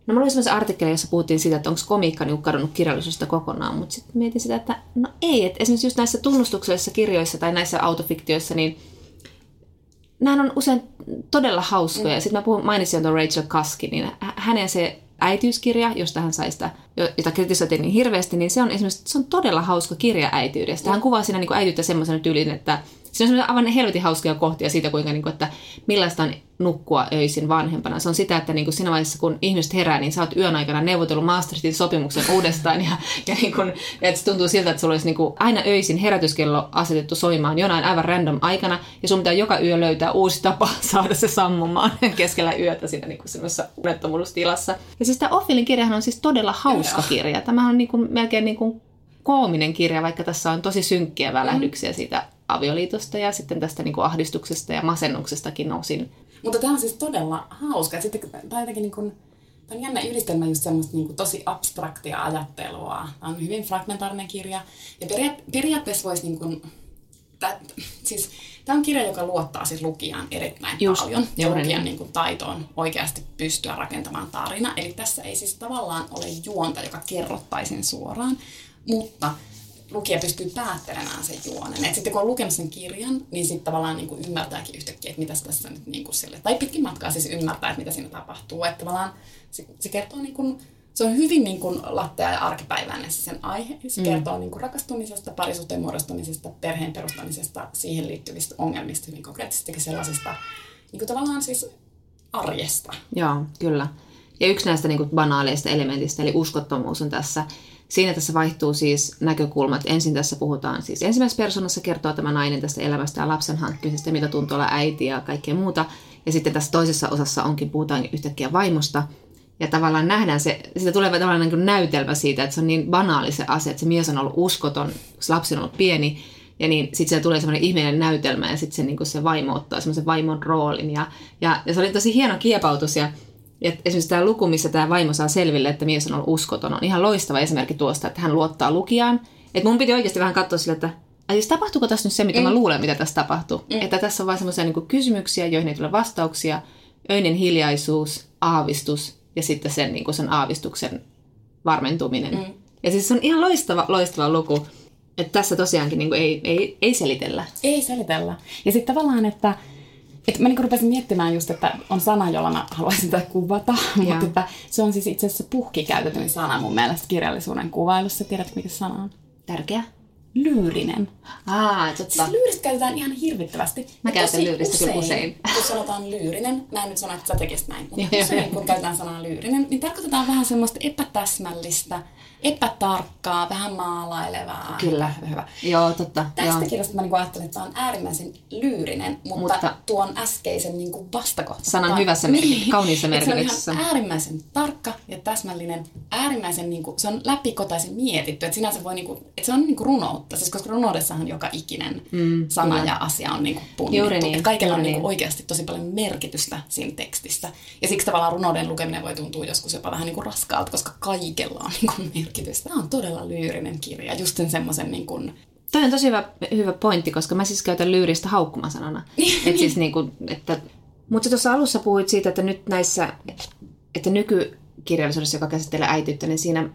No mä luin artikkelin, jossa puhuttiin siitä, että onko komiikka niin kadonnut kirjallisuudesta kokonaan, mutta sitten mietin sitä, että no ei, että esimerkiksi just näissä tunnustuksellisissa kirjoissa tai näissä autofiktioissa, niin nämä on usein todella hauskoja. Mm. Sitten mä puhun, mainitsin tuon Rachel Kaskin, niin hänen se äitiyskirja, josta hän sai sitä, jota kritisoitiin niin hirveästi, niin se on esimerkiksi se on todella hauska kirja äityydestä. Hän kuvaa siinä niin äityyttä semmoisena tyylin, että Siinä on aivan helvetin hauskoja kohtia siitä, kuinka, niin kuin, että millaista on nukkua öisin vanhempana. Se on sitä, että niin kuin siinä vaiheessa, kun ihmiset herää, niin sä oot yön aikana neuvotellut Maastrichtin sopimuksen *laughs* uudestaan. Ja, ja, niin kuin, että se tuntuu siltä, että sulla olisi niin kuin aina öisin herätyskello asetettu soimaan jonain aivan random aikana. Ja sun pitää joka yö löytää uusi tapa *laughs* saada se sammumaan keskellä yötä siinä niin kuin semmoisessa unettomuustilassa. Ja siis tämä Offilin kirjahan on siis todella hauska kirja. Tämä on niin kuin, melkein niin kuin koominen kirja, vaikka tässä on tosi synkkiä välähdyksiä siitä avioliitosta ja sitten tästä niin kuin ahdistuksesta ja masennuksestakin nousin. Mutta tämä on siis todella hauska. Sitten, tämä, jotenkin niin kuin, tämä on jännä yhdistelmä just semmoista niin kuin tosi abstraktia ajattelua. Tämä on hyvin fragmentaarinen kirja. Ja peria- periaatteessa voisi niin kuin, tää, siis, tämä on kirja, joka luottaa siis lukijan erittäin Just, paljon. Ja lukijan niin kuin, taitoon oikeasti pystyä rakentamaan tarina. Eli tässä ei siis tavallaan ole juonta, joka kerrottaisiin suoraan, mutta lukija pystyy päättelemään sen juonen. Et sitten kun on lukenut sen kirjan, niin sitten tavallaan niin kuin ymmärtääkin yhtäkkiä, että mitä tässä nyt niin kuin sille, tai pitkin matkaa siis ymmärtää, että mitä siinä tapahtuu. Että tavallaan se, se kertoo niin kuin, se on hyvin niin kuin lattea ja arkipäiväinen se sen aihe. Se mm. kertoo niin kuin rakastumisesta, parisuhteen muodostumisesta, perheen perustamisesta, siihen liittyvistä ongelmista, hyvin konkreettisestikin sellaisista niin kuin tavallaan siis arjesta. Joo, kyllä. Ja yksi näistä niin kuin banaaleista elementistä, eli uskottomuus on tässä Siinä tässä vaihtuu siis näkökulmat. Ensin tässä puhutaan siis ensimmäisessä persoonassa kertoo tämä nainen tästä elämästä ja lapsen hankkimisesta, mitä tuntuu olla äiti ja kaikkea muuta. Ja sitten tässä toisessa osassa onkin, puhutaan yhtäkkiä vaimosta. Ja tavallaan nähdään se, siitä tulee tavallaan niin kuin näytelmä siitä, että se on niin banaali se asia, että se mies on ollut uskoton, se lapsi on ollut pieni, ja niin sitten siellä tulee semmoinen ihmeellinen näytelmä ja sitten se, niin se vaimo ottaa semmoisen vaimon roolin. Ja, ja, ja, se oli tosi hieno kiepautus ja ja esimerkiksi tämä luku, missä tämä vaimo saa selville, että mies on ollut uskoton, on ihan loistava esimerkki tuosta, että hän luottaa lukijaan. Että mun piti oikeasti vähän katsoa sille, että siis tapahtuuko tässä nyt se, mitä mm. mä luulen, mitä tässä tapahtuu. Mm. Että tässä on vain semmoisia niin kysymyksiä, joihin ei tule vastauksia, öinen hiljaisuus, aavistus ja sitten sen, niin kuin sen aavistuksen varmentuminen. Mm. Ja siis se on ihan loistava, loistava luku. Että tässä tosiaankin niin kuin ei, ei, ei selitellä. Ei selitellä. Ja sitten tavallaan, että et mä niin rupesin miettimään just, että on sana, jolla mä haluaisin tätä kuvata, *laughs* mutta että se on siis itse asiassa puhki käytetyn sana mun mielestä kirjallisuuden kuvailussa. Tiedätkö, mikä sana on? Tärkeä. Lyyrinen. Aa, totta. Siis lyyristä käytetään ihan hirvittävästi. Mä käytän lyyristä usein, kyllä usein. Kun sanotaan lyyrinen, mä en nyt sano, että sä tekisit näin, mutta *laughs* usein kun käytetään sanaa lyyrinen, niin tarkoitetaan vähän semmoista epätäsmällistä, epätarkkaa, vähän maalailevaa. Kyllä. Hyvä. Joo, totta. Tästä joo. kirjasta mä niin ajattelin, että tämä on äärimmäisen lyyrinen, mutta, mutta tuon äskeisen niin kuin vastakohta. Sanan hyvässä niin. kauniissa merkityksessä. Se on ihan äärimmäisen tarkka ja täsmällinen, äärimmäisen, niin kuin, se on läpikotaisen mietitty, että sinänsä voi, niin kuin, että se on niin kuin runoutta, siis koska runoudessahan joka ikinen mm, sana kyllä. ja asia on niin kuin punnittu. Juuri niin. Että kaikella Juuri on niin kuin oikeasti tosi paljon merkitystä siinä tekstissä. Ja siksi tavallaan runouden lukeminen voi tuntua joskus jopa vähän niin kuin raskaalta, koska kaikella on niin kuin merkitystä. Tämä on todella lyyrinen kirja, just sen semmoisen niin kuin... Toi on tosi hyvä, hyvä pointti, koska mä siis käytän lyyristä haukkumasanana. *laughs* Et siis niin kuin, että... Mutta tuossa alussa puhuit siitä, että nyt näissä, että nykykirjallisuudessa, joka käsittelee äityyttä, niin siinä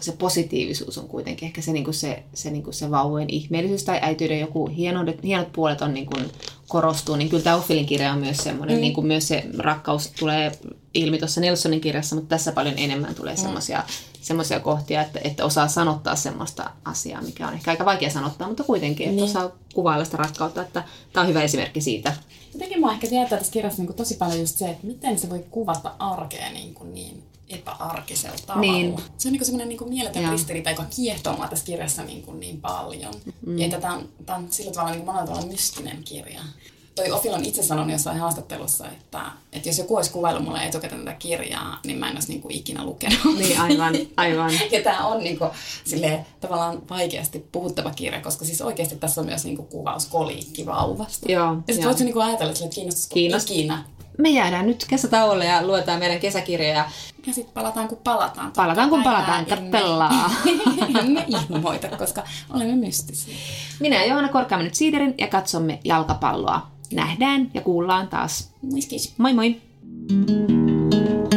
se positiivisuus on kuitenkin ehkä se, niin kuin se, se, niin kuin se vauvojen ihmeellisyys tai äityyden joku hienot, hienot puolet on niin kuin korostuu, niin kyllä tämä Offilin kirja on myös semmoinen, mm. niin kuin myös se rakkaus tulee ilmi tuossa Nelsonin kirjassa, mutta tässä paljon enemmän tulee mm. semmoisia semmoisia kohtia, että, että osaa sanottaa semmoista asiaa, mikä on ehkä aika vaikea sanottaa, mutta kuitenkin, että niin. osaa kuvailla sitä rakkautta, että tämä on hyvä esimerkki siitä. Jotenkin mua ehkä tietää tässä kirjassa niin kuin tosi paljon just se, että miten se voi kuvata arkea niin, kuin niin epäarkisella tavalla. Niin. Se on niin semmoinen niin mieletön ristiriita, joka kiehtoo mua tässä kirjassa niin, kuin niin paljon. Mm. Ja tämä on, tämä on sillä tavalla niin monella tavalla mystinen kirja toi Ofil on itse sanonut jossain haastattelussa, että, että jos joku olisi kuvaillut mulle etukäteen tätä kirjaa, niin mä en olisi niin kuin ikinä lukenut. Niin, aivan, aivan. *laughs* ja tämä on niin kuin, silleen, tavallaan vaikeasti puhuttava kirja, koska siis oikeasti tässä on myös niin kuin kuvaus koliikkivauvasta. Joo, ja sitten voitko niin ajatella, että kiinnostaisiko Kiinnost. ikinä me jäädään nyt kesätauolle ja luetaan meidän kesäkirjoja. Ja sitten palataan kun palataan. Palataan kun palataan, kattellaan. Emme ilmoita, koska olemme mystisiä. Minä ja Johanna korkaamme nyt siiderin ja katsomme jalkapalloa nähdään ja kuullaan taas. Moi moi! thank you